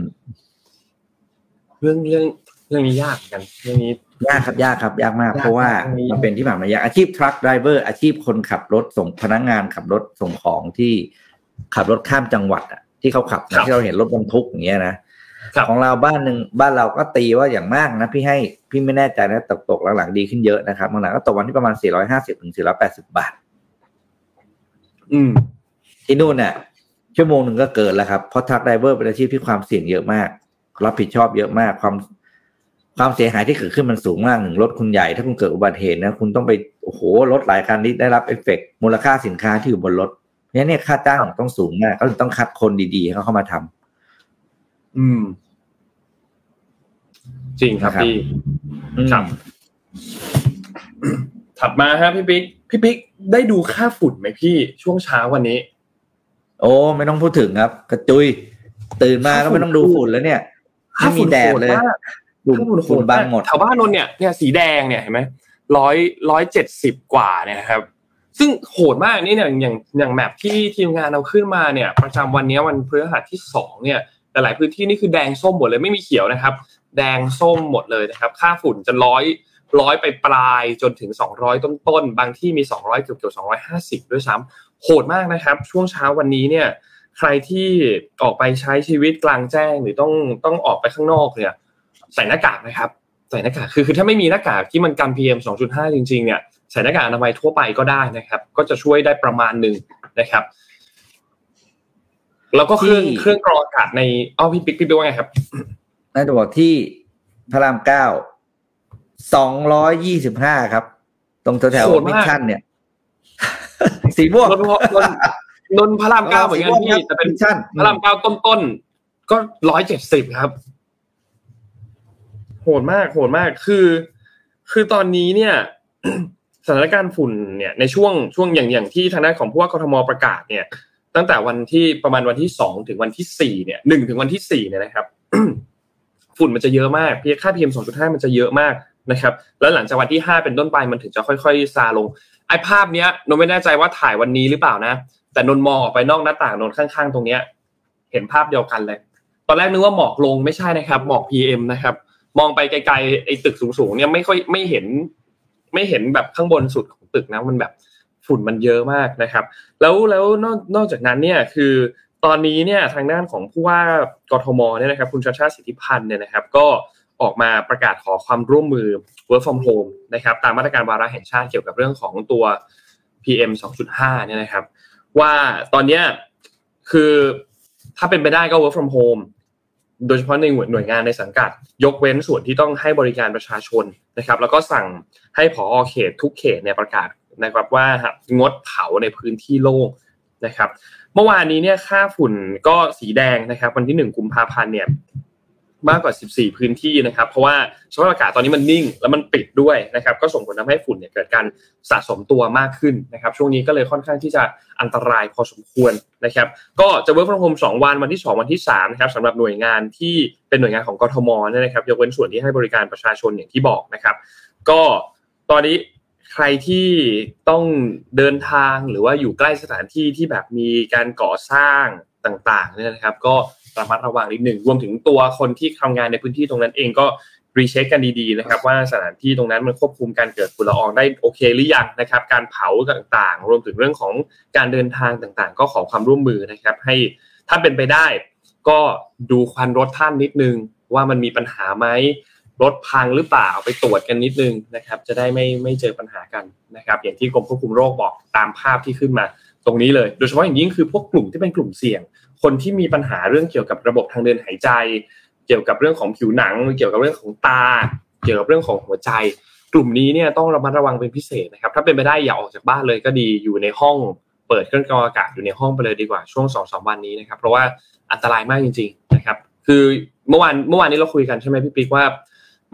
เรื่องเรื่องเรื่องนี้ยากเหมือนกัน เรื่องนี้ ยากครับยากครับยากมากยากเพราะว่าตรงนี้มันเป็นที่ผ่านมายากอาชีพทรัคไดรเวอร์อาชีพคนขับรถส่งพนักงานขับรถส่งของที่ขับรถข้ามจังหวัดอะที่เขาขับนะที่เราเห็นรถบรรทุกอย่างเงี้ยนะครับของเราบ้านหนึ่งบ้านเราก็ตีว่าอย่างมากนะพี่ให้พี่ไม่แน่ใจนะตกตกหลังๆดีขึ้นเยอะนะครับบางหลังก็ตกวันที่ประมาณ 450ถึง480 บาท อืม ที่นู่นเนี่ยชั่วโมงหนึ่งก็เกินแล้วครับเพราะทรัคไดรเวอร์เป็นอาชีพที่ความเสี่ยงเยอะมาก รับผิดชอบเยอะมากความ ความเสียหายที่เกิดขึ้นมันสูงมากหนึ่งรถคุณใหญ่ถ้าคุณเกิดอุบัติเหตุนะคุณต้องไปโอ้โหรถหลายคันที่ได้รับเอฟเฟกต์มูลค่าสินค้าที่อยู่บนรถเนี่ยเนี่ยค่าจ้างต้องสูงมากก็เลยต้องคัดคนดีๆให้เขาเข้ามาทำอืม จริงครับนะครับพี่อืมครับถัดมาฮะพี่ปิ๊กพี่ปิ๊กได้ดูค่าฝุ่นไหมพี่ช่วงเช้าวันนี้ โอ้ไม่ต้องพูดถึงครับ กระจุย ตื่นมาก็ไม่ต้องดูฝุ่นแล้วเนี่ยไม่มีแดดเลย ค่าฝุ่นโหดมากฝุ่นฝุ่นบังหมดแถวบ้านนนท์เนี่ยเนี่ยสีแดงเนี่ยเห็นไหมร้อยร้อยเจ็ดสิบกว่าเนี่ยนะครับ ซึ่งโหดมากนี่เนี่ยอย่างอย่างแมปที่ทีมงานเอาขึ้นมาเนี่ย ประจำวันนี้วันพฤหัสที่สองเนี่ยแต่หลายพื้นที่นี่คือแดงส้มหมดเลยไม่มีเขียวนะครับ แดงส้มหมดเลยนะครับ ค่าฝุ่นจะร้อยร้อยไปปลายจนถึงสองร้อยต้นๆ บางที่มีสองร้อยเกือบเกือบสองร้อยห้าสิบด้วยซ้ำโหดมากนะครับ ช่วงเช้าวันนี้เนี่ย ใครที่ออกไปใช้ชีวิตกลางแจ้งหรือต้องต้องออกไปข้างนอกเนี่ย ใส่หน้ากากนะครับ ใส่หน้ากากคือคือถ้าไม่มีหน้ากากที่มันกัน PM 2.5 จริงๆเนี่ยใส่หน้ากากอนามัยทั่วไปก็ได้นะครับ ก็จะช่วยได้ประมาณหนึ่งนะครับ แล้วก็เครื่องที่เครื่องกรองอากาศในอ้อพี่ปิ๊กพี่ปิ๊กว่าไงครับน่าจะบอกที่พระรามเก้าสองร้อยยี่สิบห้าครับ ตรงแถวโหดๆมิมากชชั่นเนี่ย สีม่วงนนท์นนท์นนท์พระรามเก้าเหมือนกันพี่แต่เป็นมิชชั่นพระรามเก้าต้นๆก็ร้อยเจ็ดสิบครับ โหดมากโหดมากคือ คือตอนนี้เนี่ยสถานการณ์ฝุ่นเนี่ยในช่วงช่วงอย่างอย่างที่ทางด้านของผู้ว่ากทมประกาศเนี่ย ตั้งแต่วันที่ประมาณวันที่สองถึงวันที่สี่เนี่ยหนึ่งถึงวันที่สี่เนี่ยนะครับฝุ่นมันจะเยอะมากพีค่า PM 2.5มันจะเยอะมากนะครับ แล้วหลังจากวันที่5เป็นต้นไปมันถึงจะค่อยๆซาลงไอ้ภาพเนี้ยนนท์ไม่แน่ใจว่าถ่ายวันนี้หรือเปล่านะ แต่นนท์มองออกไปนอกหน้าต่างนนท์ข้างๆ ตรงเนี้ย เห็นภาพเดียวกันเลย ตอนแรกนึกว่าหมอกลงไม่ใช่นะครับ หมอก PM นะครับ มองไปไกลๆไอ้ตึกสูงๆเนี่ยไม่ค่อยไม่เห็น ไม่เห็นแบบข้างบนสุดของตึกนะมันแบบฝุ่นมันเยอะมากนะครับ แล้วแล้วนอกนอกจากนั้นเนี่ยคือตอนนี้เนี่ยทางด้านของผู้ว่ากทมเนี่ยนะครับคุณชาชาสิทธิพันธ์เนี่ยนะครับ ก็ออกมาประกาศขอความร่วมมือ work from home นะครับตามมาตรการวาระแห่งชาติเกี่ยวกับเรื่องของตัว PM 2.5เนี่ยนะครับ ว่าตอนเนี้ยคือถ้าเป็นไปได้ก็ work from home โดยเฉพาะในหน่วยงานในสังกัด ยกเว้นส่วนที่ต้องให้บริการประชาชนนะครับ แล้วก็สั่งให้ผอเขตทุกเขตเนี่ยประกาศนะครับว่างดเผาในพื้นที่โล่งนะครับ เมื่อวานนี้เนี่ยค่าฝุ่นก็สีแดงนะครับ วันที่หนึ่งกุมภาพันธ์เนี่ย มากกว่า 14 พื้นที่นะครับ เพราะว่าสภาพอากาศตอนนี้มันนิ่ง แล้วมันปิดด้วยนะครับ ก็ส่งผลทำให้ฝุ่นเนี่ยเกิดการสะสมตัวมากขึ้นนะครับ ช่วงนี้ก็เลยค่อนข้างที่จะอันตรายพอสมควรนะครับ ก็จะ work from home 2วันวันที่ 2 วันที่3นะครับสำหรับหน่วยงานที่เป็นหน่วยงานของกทมเนี่ยนะครับ ยกเว้นส่วนที่ให้บริการประชาชนอย่างที่บอกนะครับ ก็ตอนนี้ใครที่ต้องเดินทางหรือว่าอยู่ใกล้สถานที่ที่แบบมีการก่อสร้างต่างๆเนี่ยนะครับ ก็ ระมัดระวังนิดหนึ่งรวมถึงตัวคนที่ทำงานในพื้นที่ตรงนั้นเองก็รีเช็คกันดีๆนะครับว่าสถานที่ตรงนั้นมันควบคุมการเกิดฝุ่นละอองได้โอเคหรือยังนะครับ การเผาต่างๆ รวมถึงเรื่องของการเดินทางต่างๆ ก็ขอความร่วมมือนะครับ ให้ถ้าเป็นไปได้ ก็ดูควันรถท่านนิดนึง ว่ามันมีปัญหาไหมรถพังหรือเปล่าไปตรวจกันนิดนึงนะครับ จะได้ไม่ไม่เจอปัญหากันนะครับ อย่างที่กรมควบคุมโรคบอกตามภาพที่ขึ้นมา ตรงนี้เลย โดยเฉพาะอย่างยิ่งคือพวกกลุ่มที่เป็นกลุ่มเสี่ยง คนที่มีปัญหาเรื่องเกี่ยวกับระบบทางเดินหายใจ เกี่ยวกับเรื่องของผิวหนัง เกี่ยวกับเรื่องของตา เกี่ยวกับเรื่องของหัวใจ กลุ่มนี้เนี่ยต้องระมัดระวังเป็นพิเศษนะครับ ถ้าเป็นไปได้อย่าออกจากบ้านเลยก็ดีอยู่ในห้องเปิดเครื่องกรองอากาศอยู่ในห้องไปเลยดีกว่าช่วงสองสามวันนี้นะครับเพราะว่าอันตรายมากจริง ๆนะครับ คือเมื่อวานเมื่อวานนี้เราคุยกันใช่ไหมพี่ปิ๊กว่า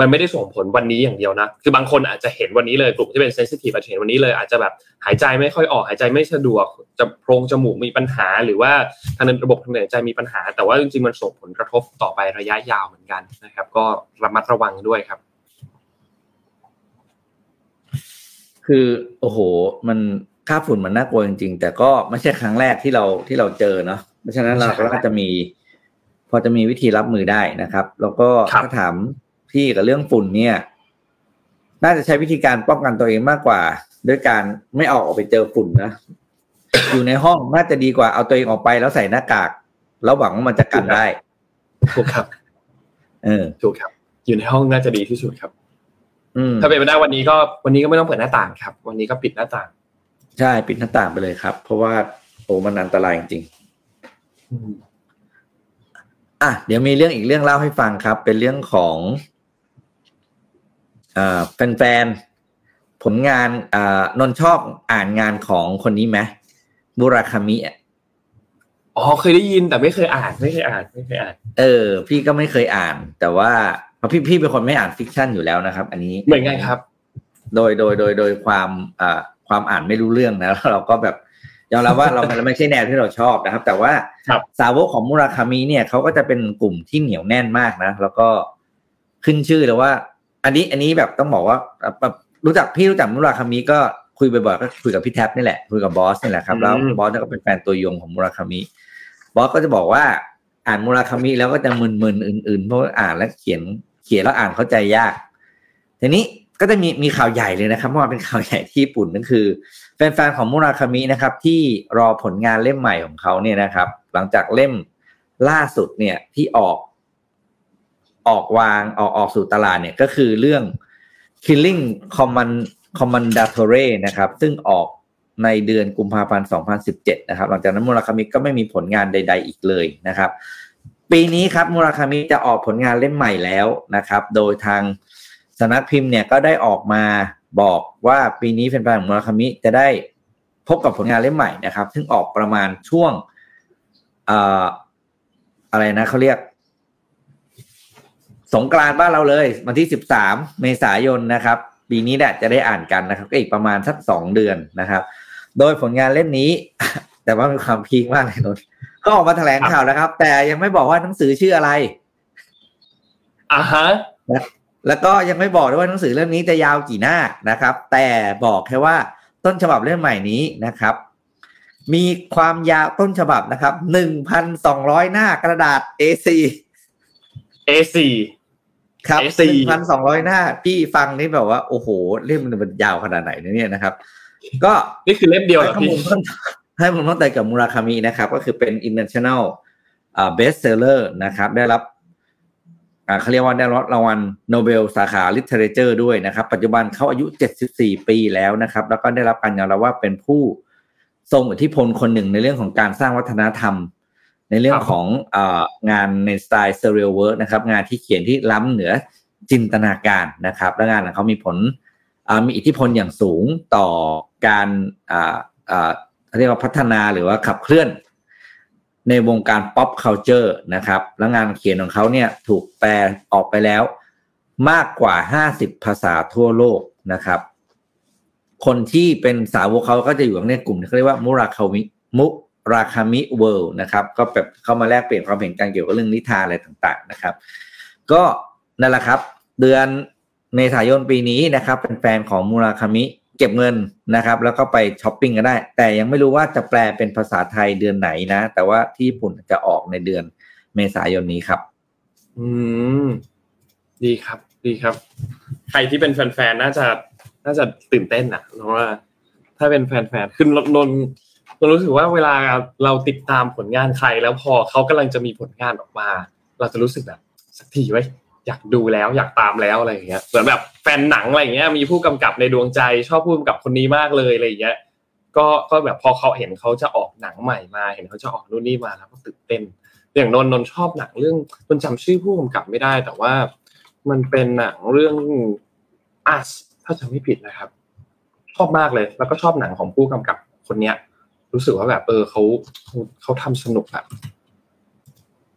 มันไม่ได้ส่งผลวันนี้อย่างเดียวนะ คือบางคนอาจจะเห็นวันนี้เลยกลุ่มที่เป็นเซนซิทีฟอาจจะเห็นวันนี้เลยอาจจะแบบหายใจไม่ค่อยออกหายใจไม่สะดวกจะโพรงจมูกมีปัญหา หรือว่าทางเดินระบบทางเดินหายใจมีปัญหา แต่ว่าจริงๆมันส่งผลกระทบต่อไประยะยาวเหมือนกันนะครับ ก็ระมัดระวังด้วยครับ คือโอ้โห มันค่าฝุ่นมันน่ากลัวจริงๆ แต่ก็ไม่ใช่ครั้งแรกที่เราที่เราเจอเนาะเพราะฉะนั้นเราใช่ก็จะมี พอจะมีวิธีรับมือได้นะครับ แล้วก็ครับถ้าถาม พี่กับเรื่องฝุ่นเนี่ย น่าจะใช้วิธีการป้องกันตัวเองมากกว่า ด้วยการไม่ออกออกไปเจอฝุ่นนะอยู่ในห้องน่าจะดีกว่าเอาตัวเองออกไปแล้วใส่หน้ากาก แล้วหวังว่ามันจะกันได้ถูกครับ เออถูกครับ อยู่ในห้องน่าจะดีที่สุดครับอืมถ้าเป็นไปได้วันนี้ก็วันนี้ก็ไม่ต้องเปิดหน้าต่างครับ วันนี้ก็ปิดหน้าต่าง ใช่ปิดหน้าต่างไปเลยครับ เพราะว่าโอ้มันอันตรายจริงๆอะเดี๋ยวมีเรื่องอีกเรื่องเล่าให้ฟังครับ เป็นเรื่องของอ่า แฟนๆผลงานอ่านนท์ชอบอ่านงานของคนนี้ไหมบุราคามิอะอ๋อเคยได้ยินแต่ไม่เคยอ่านไม่เคยอ่านไม่เคยอ่าน เออ พี่ก็ไม่เคยอ่าน แต่ว่าเพราะพี่พี่เป็นคนไม่อ่านฟิกชันอยู่แล้วนะครับ อันนี้เหมือนกันครับ โดยโดยโดยโดยความอ่าความอ่านไม่รู้เรื่องนะแล้วเราก็แบบยอมรับว่าเราเราไม่ใช่แนวที่เราชอบนะครับ แต่ว่าครับสาวกของมุราคามิเนี่ยเขาก็จะเป็นกลุ่มที่เหนียวแน่นมากนะ แล้วก็ขึ้นชื่อเลยว่า อันนี้อันนี้แบบต้องบอกว่าแบบรู้จักพี่รู้จักมุราคามิก็คุยบ่อยๆก็คุยกับพี่แท็บนี่แหละคุยกับบอสนี่แหละครับแล้วอืมบอสก็เป็นแฟนตัวยงของมุราคามิบอสก็จะบอกว่าอ่านมุราคามิแล้วก็จะมึนๆอื่นๆเพราะว่าอ่านแล้วเขียนเขียนแล้วอ่านเข้าใจยาก ทีนี้ก็จะมีมีข่าวใหญ่เลยนะครับเมื่อวานเป็นข่าวใหญ่ที่ญี่ปุ่นนั่นคือแฟนๆของมุราคามินะครับ ที่รอผลงานเล่มใหม่ของเขาเนี่ยนะครับ หลังจากเล่มล่าสุดเนี่ยที่ออก ออกวางออกออกสู่ตลาดเนี่ยก็คือเรื่อง Killing Command commandatore นะครับ ซึ่งออกในเดือนกุมภาพันธ์ 2017 นะครับ หลังจากนั้นมูราคามิก็ไม่มีผลงานใด ๆ อีกเลยนะครับ ปีนี้ครับมูราคามิจะออกผลงานเล่มใหม่แล้วนะครับ โดยทางสนักพิมพ์เนี่ยก็ได้ออกมาบอกว่าปีนี้แฟนๆของมูราคามิจะได้พบกับผลงานเล่มใหม่นะครับ ซึ่งออกประมาณช่วงออะไรนะเขาเรียก สงกรานต์บ้านเราเลย วันที่13เมษายนนะครับ ปีนี้แหละจะได้อ่านกันนะครับ ก็อีกประมาณสักสองเดือนนะครับ โดยผลงานเล่มนี้ แต่ว่ามีความพีคมากเลยนนท์ก็ออกมาแถลงข่าวแล้วครับ แต่ยังไม่บอกว่าหนังสือชื่ออะไรอ่าฮะแล้วก็ยังไม่บอกด้วยว่าหนังสือเล่มนี้จะยาวกี่หน้านะครับ แต่บอกแค่ว่าต้นฉบับเล่มใหม่นี้นะครับ มีความยาวต้นฉบับนะครับหนึ่งพันสองร้อยหน้ากระดาษ A4 A4 ครับ A4 หนึ่งพันสองร้อยหน้า พี่ฟังนี่แบบว่า โอ้โห เล่มมันยาวขนาดไหนเนี่ยนะครับ ก็นี่คือเล่มเดียวเหรอให้ข้อพี่มูลเพิ่มให้ข้อมูลเพิ่มเติมกับมูราคามินะครับ ก็คือเป็น international อ่า best seller นะครับ ได้รับอ่าเขาเรียกว่าได้รับรางวัลโนเบลสาขา literature ด้วยนะครับ ปัจจุบันเขาอายุ 74 ปีแล้วนะครับ แล้วก็ได้รับการยอมรับว่าเป็นผู้ทรงอิทธิพลคนหนึ่งในเรื่องของการสร้างวัฒนธรรม ในเรื่องของอางานในสไตล์ serial work นะครับงานที่เขียนที่ล้ำเหนือจินตนาการนะครับและงานของเขามีผลอ่ามีอิทธิพลอย่างสูงต่อการอ่าอ่าเรียกว่าพัฒนาหรือว่าขับเคลื่อน ในวงการ pop culture นะครับและงานเขียนของเขาเนี่ยถูกแปลออกไปแล้วมากกว่า 50 ภาษาทั่วโลกนะครับ คนที่เป็นสาวกเขาก็จะอยู่ในกลุ่มที่เขาเรียกว่ามุราคามิมุ ราคามิเวิลด์นะครับก็แบบเข้ามาแลกเปลี่ยนความเห็นกันเกี่ยวกับเรื่องนิทานอะไรต่างๆนะครับ ก็นั่นแหละครับ เดือนเมษายนปีนี้นะครับเป็นแฟนของมูราคามิเก็บเงินนะครับ แล้วก็ไปช้อปปิ้งกันได้ แต่ยังไม่รู้ว่าจะแปลเป็นภาษาไทยเดือนไหนนะ แต่ว่าที่ญี่ปุ่นจะออกในเดือนเมษายนนี้ครับ อืม ดีครับ ดีครับ ใครที่เป็นแฟนๆน่าจะ น่าจะตื่นเต้นนะเพราะว่า ถ้าเป็นแฟนๆคือนรถนน นรู้สึกว่าเวลาเราติดตามผลงานใคร แล้วพอเขากำลังจะมีผลงานออกมา เราจะรู้สึกแบบสักทีไว้อยากดูแล้วอยากตามแล้วอะไรอย่างเงี้ยเหมือนแบบแฟนหนังอะไรอย่างเงี้ยมีผู้กำกับในดวงใจชอบผู้กำกับคนนี้มากเลยอะไรอย่างเงี้ยก็ก็แบบพอเขาเห็นเขาจะออกหนังใหม่มาเห็นเขาจะออกนู่นนี่มาแล้วก็ตื่นเต้น อย่างนนนนชอบหนังเรื่องนนท์จำชื่อผู้กำกับไม่ได้ แต่ว่ามันเป็นหนังเรื่องอัสถ้าจำไม่ผิดนะครับ ชอบมากเลย แล้วก็ชอบหนังของผู้กำกับคนเนี้ย รู้สึกว่าแบบเออเขาเขาเขาทำสนุกแบบ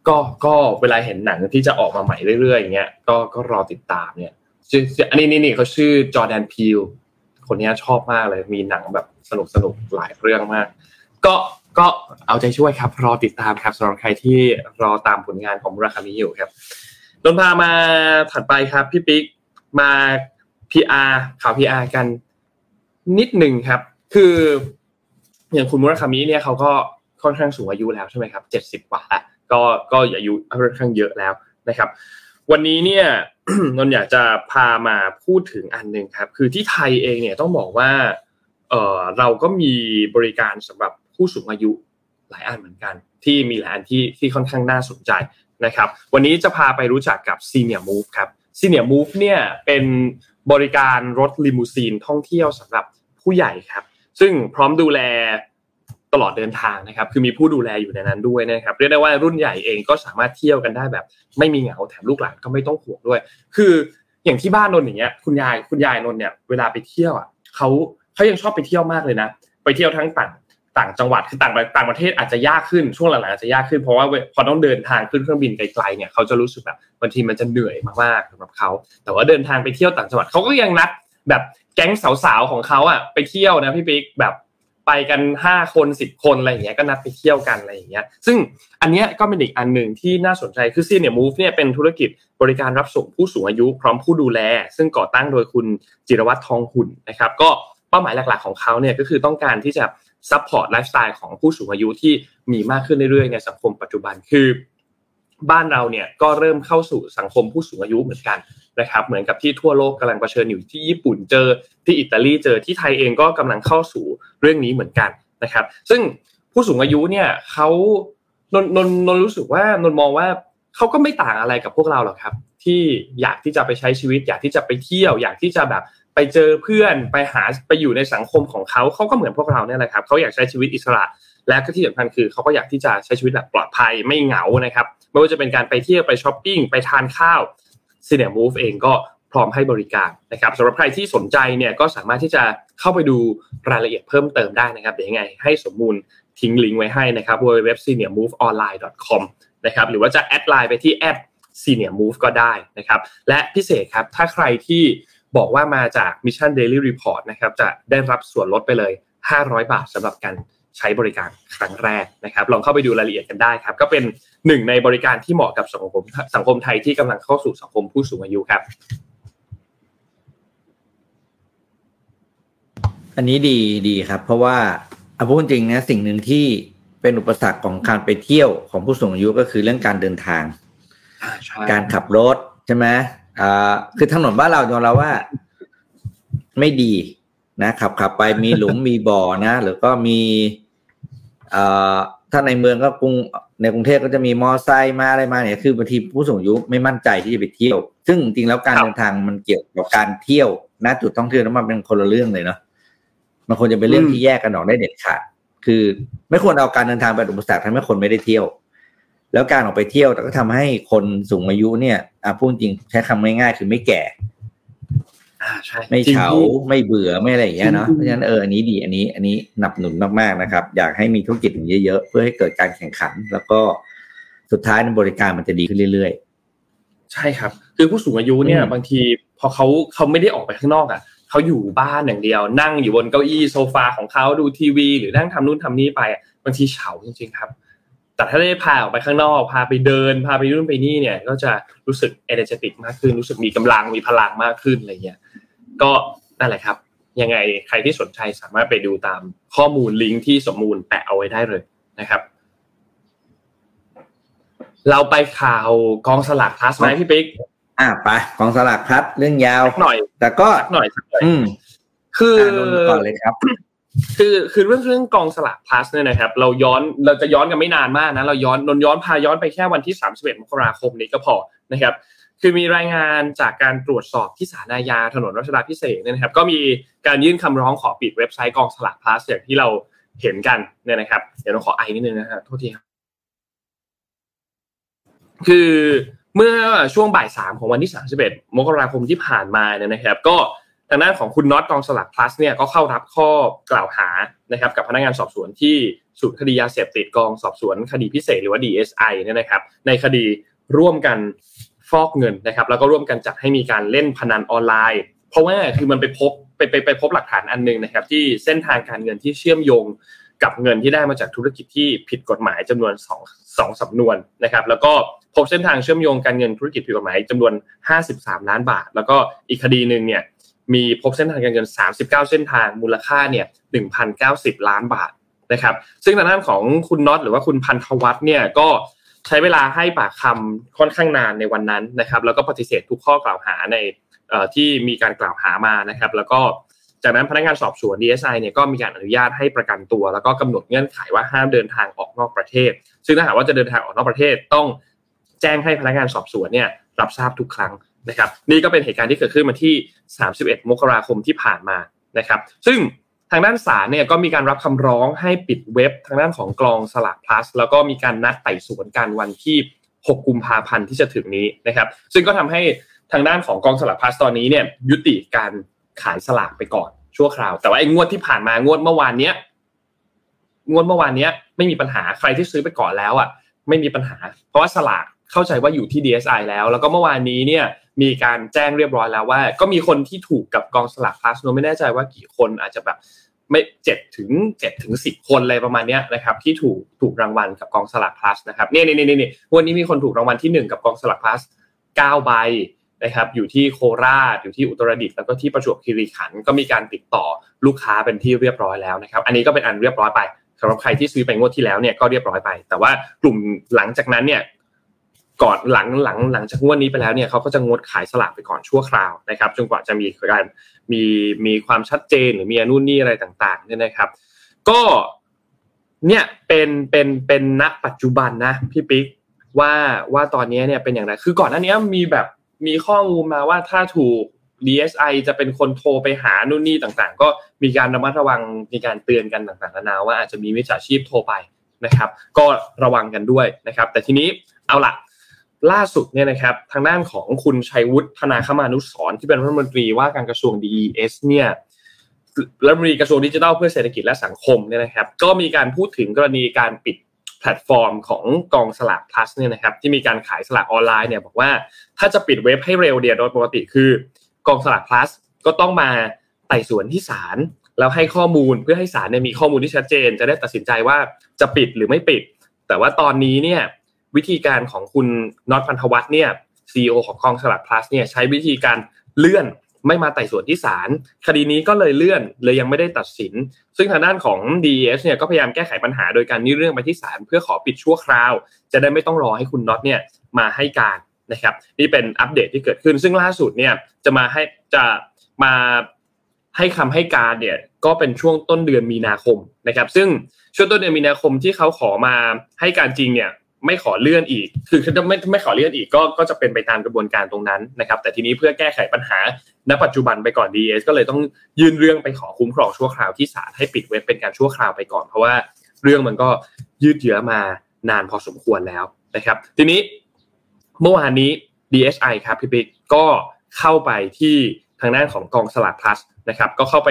ก็ก็เวลาเห็นหนังที่จะออกมาใหม่เรื่อยๆอย่างเงี้ยก็ก็รอติดตามเนี่ยอันนี้นี่นี่เขาชื่อจอแดนพีลคนนี้ชอบมากเลยมีหนังแบบสนุกสนุกหลายเรื่องมาก ก็ก็เอาใจช่วยครับ รอติดตามครับสำหรับใครที่รอตามผลงานของมุราคามิอยู่ครับนนพามาถัดไปครับพี่ปิ๊กมา PR ข่าว PR กันนิดหนึ่งครับ คือ อย่างคุณมุราคามิเนี่ยเขาก็ค่อนข้างสูงอายุแล้วใช่ไหมครับเจ็ดสิบกว่าแล้วก็ก็อายุค่อนข้างเยอะแล้วนะครับ วันนี้เนี่ยนนอยากจะพามาพูดถึงอันหนึ่งครับ คือที่ไทยเองเนี่ยต้องบอกว่าเออเราก็มีบริการสำหรับผู้สูงอายุหลายอันเหมือนกัน ที่มีหลายอันที่ที่ค่อนข้างน่าสนใจนะครับ วันนี้จะพาไปรู้จักกับ Senior Move ครับ Senior Move เนี่ยเป็นบริการรถลิมูซีนท่องเที่ยวสำหรับผู้ใหญ่ครับ ซึ่งพร้อมดูแลตลอดเดินทางนะครับ คือมีผู้ดูแลอยู่ในนั้นด้วยนะครับ เรียกได้ว่ารุ่นใหญ่เองก็สามารถเที่ยวกันได้แบบ ไม่มีเหงาแถมลูกหลานก็ไม่ต้องห่วงด้วย คืออย่างที่บ้านนนท์อย่างเงี้ยคุณยายคุณยายนนท์เนี่ยเวลาไปเที่ยวอะเขาเขายังชอบไปเที่ยวมากเลยนะ ไปเที่ยวทั้งต่างต่างจังหวัดคือต่างต่างประเทศอาจจะยากขึ้นช่วงหลังๆอาจจะยากขึ้นเพราะว่าพอต้องเดินทางขึ้นเครื่องบินไกลๆเนี่ยเขาจะรู้สึกแบบบางทีมันจะเหนื่อยมากๆสำหรับเขาแต่ว่าเดินทางไปเที่ยวต่างจังหวัดเขาก็ยังนัดแบบ แก๊งสาวๆของเขาอะไปเที่ยวนะพี่ปิ๊กแบบไปกันห้าคนสิบคนอะไรอย่างเงี้ยก็นัดไปเที่ยวกันอะไรอย่างเงี้ย ซึ่งอันเนี้ยก็เป็นอีกอันหนึ่งที่น่าสนใจคือซีเนี่ยมูฟเนี่ยเป็นธุรกิจบริการรับส่งผู้สูงอายุพร้อมผู้ดูแล ซึ่งก่อตั้งโดยคุณจิรวัตรทองหุ่นนะครับ ก็เป้าหมายหลักๆของเขาเนี่ยก็คือต้องการที่จะsupport lifestyle ของผู้สูงอายุที่มีมากขึ้นเรื่อยๆในสังคมปัจจุบันคือ บ้านเราเนี่ยก็เริ่มเข้าสู่สังคมผู้สูงอายุเหมือนกันนะครับเหมือนกับที่ทั่วโลกกำลังเผชิญอยู่ที่ญี่ปุ่นเจอที่อิตาลีเจอที่ไทยเองก็กำลังเข้าสู่เรื่องนี้เหมือนกันนะครับ ซึ่งผู้สูงอายุเนี่ยเขานนนนรู้สึกว่านนมองว่าเขาก็ไม่ต่างอะไรกับพวกเราหรอกครับ ที่อยากที่จะไปใช้ชีวิต อยากที่จะไปเที่ยว อยากที่จะแบบไปเจอเพื่อนไปหาไปอยู่ในสังคมของเขาเขาก็เหมือนพวกเราเนี่ยแหละครับเขาอยากใช้ชีวิตอิสระ และก็ที่สำคัญคือเขาก็อยากที่จะใช้ชีวิตแบบปลอดภัยไม่เหงานะครับ ไม่ว่าจะเป็นการไปเที่ยวไปช้อปปิ้งไปทานข้าว Senior Move เองก็พร้อมให้บริการนะครับสำหรับใครที่สนใจเนี่ยก็สามารถที่จะเข้าไปดูรายละเอียดเพิ่มเติมได้นะครับเดี๋ยวยังไง ให้สมมูลทิ้งลิงก์ไว้ให้นะครับ www.seniormoveonline.com นะครับหรือว่าจะ add LINE ไปที่ at Senior Move ก็ได้นะครับ และพิเศษครับถ้าใครที่บอกว่ามาจาก Mission Daily Report นะครับจะได้รับส่วนลดไปเลย 500 บาทสำหรับการ ใช้บริการครั้งแรกนะครับ ลองเข้าไปดูรายละเอียดกันได้ครับ ก็เป็นหนึ่งในบริการที่เหมาะกับสังคมสังคมไทยที่กำลังเข้าสู่สังคมผู้สูงอายุครับ อันนี้ดีดีครับ เพราะว่าเอาพูดจริงนะสิ่งหนึ่งที่เป็นอุปสรรคของการไปเที่ยวของผู้สูงอายุก็คือเรื่องการเดินทาง การขับรถใช่ไหมอ่าคือถนนบ้านเรายอมเราว่า ไม่ดีนะขับขับไปมีหลุมมีบ่อนะหรือก็มีเอ่อ ถ้าในเมืองก็กรุงในกรุงเทพก็จะมีมอไซค์มาอะไรมาเนี่ยคือบางทีผู้สูงอายุไม่มั่นใจที่จะไปเที่ยว ซึ่งจริงๆแล้วการครับเดินทางมันเกี่ยวกับการเที่ยวณจุดท่องเที่ยวนั้นมันเป็นคนละเรื่องเลยเนาะมันควรจะเป็นเรื่องที่แยกกันออกได้เด็ดขาดคือ ไม่ควรเอาการเดินทางเป็นอุปสรรคทำให้คนไม่ได้เที่ยว แล้วการออกไปเที่ยวก็ทำให้คนสูงอายุเนี่ยอะพูดจริงใช้คำง่ายๆคือไม่แก่อ่าใช่ ไม่จริงเฉาพี่ไม่เบื่อไม่อะไรอย่างเงี้ยเนาะอืมเพราะฉะนั้นเอออันนี้ดีอันนี้อันนี้หนับหนุนมากๆนะครับ อยากให้มีธุรกิจอย่างนี้เยอะๆเพื่อให้เกิดการแข่งขัน แล้วก็สุดท้ายในบริการมันจะดีขึ้นเรื่อยใช่ครับ คือผู้สูงอายุเนี่ยอืมบางทีพอเขาเขาไม่ได้ออกไปข้างนอกอะเขาอยู่บ้านอย่างเดียว นั่งอยู่บนเก้าอี้โซฟาของเขาดูทีวี หรือนั่งทำนู่นทำนี่ไปอะบางทีเฉาจริงๆครับ แต่ถ้าได้พาออกไปข้างนอก พาไปเดิน พาไปนู่นไปนี่เนี่ย ก็จะรู้สึกเอเนจติกมากขึ้น รู้สึกมีกำลังมีพลังมากขึ้นอะไรเงี้ย ก็นั่นแหละครับ ยังไงใครที่สนใจสามารถไปดูตามข้อมูลลิงก์ที่สมมูลแปะเอาไว้ได้เลยนะครับ เราไปข่าวกองสลากพลัสไหมพี่ปิ๊กๆอะไปกองสลากพัดเรื่องยาวสักหน่อย แต่ก็สักหน่อยสักหน่อยอืมคืออ่านนท์ก่อนเลยครับ คือคือเรื่องเรื่องกองสลากพลัสเนี่ยนะครับ เราย้อนเราจะย้อนกันไม่นานมากนะเราย้อนนนย้อนพาย้อนไปแค่วันที่ 31มกราคมนี้ก็พอนะครับคือมีรายงานจากการตรวจสอบที่ศาลอาญาถนนรัชดาพิเศษเนี่ยนะครับ ก็มีการยื่นคำร้องขอปิดเว็บไซต์กองสลากพลัสอย่างที่เราเห็นกันเนี่ยนะครับ เดี๋ยวเราขอไอนิดนึงนะฮะโทษทีครับคือเมื่อช่วงบ่ายสามของวันที่ 31 มกราคมที่ผ่านมาเนี่ยนะครับ ก็ ทางด้านของคุณน็อตกองสลักพลัสเนี่ยก็เข้ารับข้อกล่าวหานะครับกับพนักงานสอบสวนที่ศูนย์คดียาเสพติดกองสอบสวนคดีพิเศษหรือว่า DSI เนี่ยนะครับในคดีร่วมกันฟอกเงินนะครับแล้วก็ร่วมกันจัดให้มีการเล่นพนันออนไลน์ เพราะว่าคือมันไปพบไปไปไปพบหลักฐานอันหนึงนะครับที่เส้นทางการเงินที่เชื่อมโยงกับเงินที่ได้มาจากธุรกิจที่ผิดกฎหมายจำนวนสองสองสำนวนนะครับแล้วก็พบเส้นทางเชื่อมโยงการเงินธุรกิจผิดกฎหมายจำนวน 53 ล้านบาท แล้วก็อีกคดีหนึ่งเนี่ย มีพบเส้นทางการเงิน 39 เส้นทางมูลค่าเนี่ย1,090 ล้านบาทนะครับซึ่งทางด้านของคุณน็อตหรือว่าคุณพันธวัฒน์เนี่ยก็ใช้เวลาให้ปากคำค่อนข้างนานในวันนั้นนะครับ แล้วก็ปฏิเสธทุกข้อกล่าวหาในที่มีการกล่าวหามานะครับ แล้วก็จากนั้นพนักงานสอบสวน DSI เนี่ยก็มีการอนุญาตให้ประกันตัว แล้วก็กำหนดเงื่อนไขว่าห้ามเดินทางออกนอกประเทศ ซึ่งถ้าหากว่าจะเดินทางออกนอกประเทศต้องแจ้งให้พนักงานสอบสวนเนี่ยรับทราบทุกครั้ง นะครับนี่ก็เป็นเหตุการณ์ที่เกิดขึ้นมาที่ 31 มกราคมที่ผ่านมานะครับ ซึ่งทางด้านศาลเนี่ยก็มีการรับคำร้องให้ปิดเว็บทางด้านของกลองสลาก plus แล้วก็มีการนัดไต่สวนกันวันที่ 6 กุมภาพันธ์ที่จะถึงนี้นะครับ ซึ่งก็ทำให้ทางด้านของกองสลาก plus ตอนนี้เนี่ยยุติการขายสลากไปก่อนชั่วคราว แต่ว่าไอ้งวดที่ผ่านมางวดเมื่อวานเนี้ยงวดเมื่อวานเนี้ยไม่มีปัญหาใครที่ซื้อไปก่อนแล้วอะไม่มีปัญหา เพราะว่าสลากเข้าใจว่าอยู่ที่ DSI แล้ว แล้วก็เมื่อวานนี้เนี่ย มีการแจ้งเรียบร้อยแล้วว่า ก็มีคนที่ถูกกับกองสลาก plus โนไม่แน่ใจว่ากี่คนอาจจะแบบไม่เจ็ดถึงเจ็ดถึงสิบคนอะไรประมาณเนี้ยนะครับที่ถูกถูกรางวัลกับกองสลาก plus นะครับเนี่ยเนี่ยเนี่ยเนี่ยวันนี้มีคนถูกรางวัลที่หนึ่งกับกองสลาก plus เก้าใบนะครับอยู่ที่โคราชอยู่ที่อุตรดิตถ์แล้วก็ที่ประจวบคีรีขันธ์ก็มีการติดต่อลูกค้าเป็นที่เรียบร้อยแล้วนะครับ อันนี้ก็เป็นอันเรียบร้อยไปสำหรับใครที่ซื้อไปงวดที่แล้วเนี่ยก็เรียบร้อยไป แต่ว่ากลุ่มหลังจากนั้นเนี่ย ก่อนหลังหลังหลังจากงวดนี้ไปแล้วเนี่ยเขาก็จะงดขายสลากไปก่อนชั่วคราวนะครับจนกว่าจะมีการมีมีความชัดเจนหรือมีนู่นนี่อะไรต่างๆเนี่ยนะครับ ก็เนี่ยเป็นเป็นเป็นณปัจจุบันนะพี่ปิ๊กว่าว่าตอนนี้เนี่ยเป็นอย่างไรคือก่อนหน้านี้มีแบบมีข้อมูลมาว่าถ้าถูก DSI จะเป็นคนโทรไปหานู่นนี่ต่างๆ ก็มีการระมัดระวังมีการเตือนกันต่างๆนานาว่าอาจจะมีมิจฉาชีพโทรไปนะครับ ก็ระวังกันด้วยนะครับ แต่ทีนี้เอาละ ล่าสุดเนี่ยนะครับทางด้านของคุณชัยวุฒิธนาคมานุสรที่เป็นรัฐมนตรีว่าการกระทรวง DES เนี่ยรัฐมนตรีกระทรวงดิจิทัลเพื่อเศรษฐกิจและสังคมเนี่ยนะครับ ก็มีการพูดถึงกรณีการปิดแพลตฟอร์มของกองสลาก plus เนี่ยนะครับที่มีการขายสลากออนไลน์เนี่ยบอกว่าถ้าจะปิดเว็บให้เร็วเดียโดยปกติคือกองสลาก plus ก็ต้องมาไต่สวนที่ศาลแล้วให้ข้อมูลเพื่อให้ศาลเนี่ยมีข้อมูลที่ชัดเจน จะได้ตัดสินใจว่าจะปิดหรือไม่ปิด แต่ว่าตอนนี้เนี่ย วิธีการของคุณน็อตพันธวัฒน์เนี่ยซีอของกองสลาก plus เนี่ยใช้วิธีการเลื่อนไม่มาไต่สวนที่ศาลคดีนี้ก็เลยเลื่อนเลยยังไม่ได้ตัดสิน ซึ่งทางด้านของ DES เนี่ยก็พยายามแก้ไขปัญหาโดยการยื่นเรื่องไปที่ศาลเพื่อขอปิดชั่วคราว จะได้ไม่ต้องรอให้คุณน็อตเนี่ยมาให้การนะครับนี่เป็นอัปเดตที่เกิดขึ้น ซึ่งล่าสุดเนี่ยจะมาให้จะมาให้คำให้การเนี่ยก็เป็นช่วงต้นเดือนมีนาคมนะครับ ซึ่งช่วงต้นเดือนมีนาคมที่เขาขอมาให้การจริงเนี่ย ไม่ขอเลื่อนอีก คือถ้าไม่ไม่ขอเลื่อนอีกก็ก็จะเป็นไปตามกระบวนการตรงนั้นนะครับ แต่ทีนี้เพื่อแก้ไขปัญหา ณ ปัจจุบันไปก่อน DS ก็เลยต้องยื่นเรื่องไปขอคุ้มครองชั่วคราวที่ศาลให้ปิดเว็บเป็นการชั่วคราวไปก่อน เพราะว่าเรื่องมันก็ยืดเยื้อมานานพอสมควรแล้วนะครับ ทีนี้เมื่อวานนี้ DSI ครับพี่ปิ๊กก็เข้าไปที่ทางด้านของกองสลาก plus นะครับ ก็เข้าไป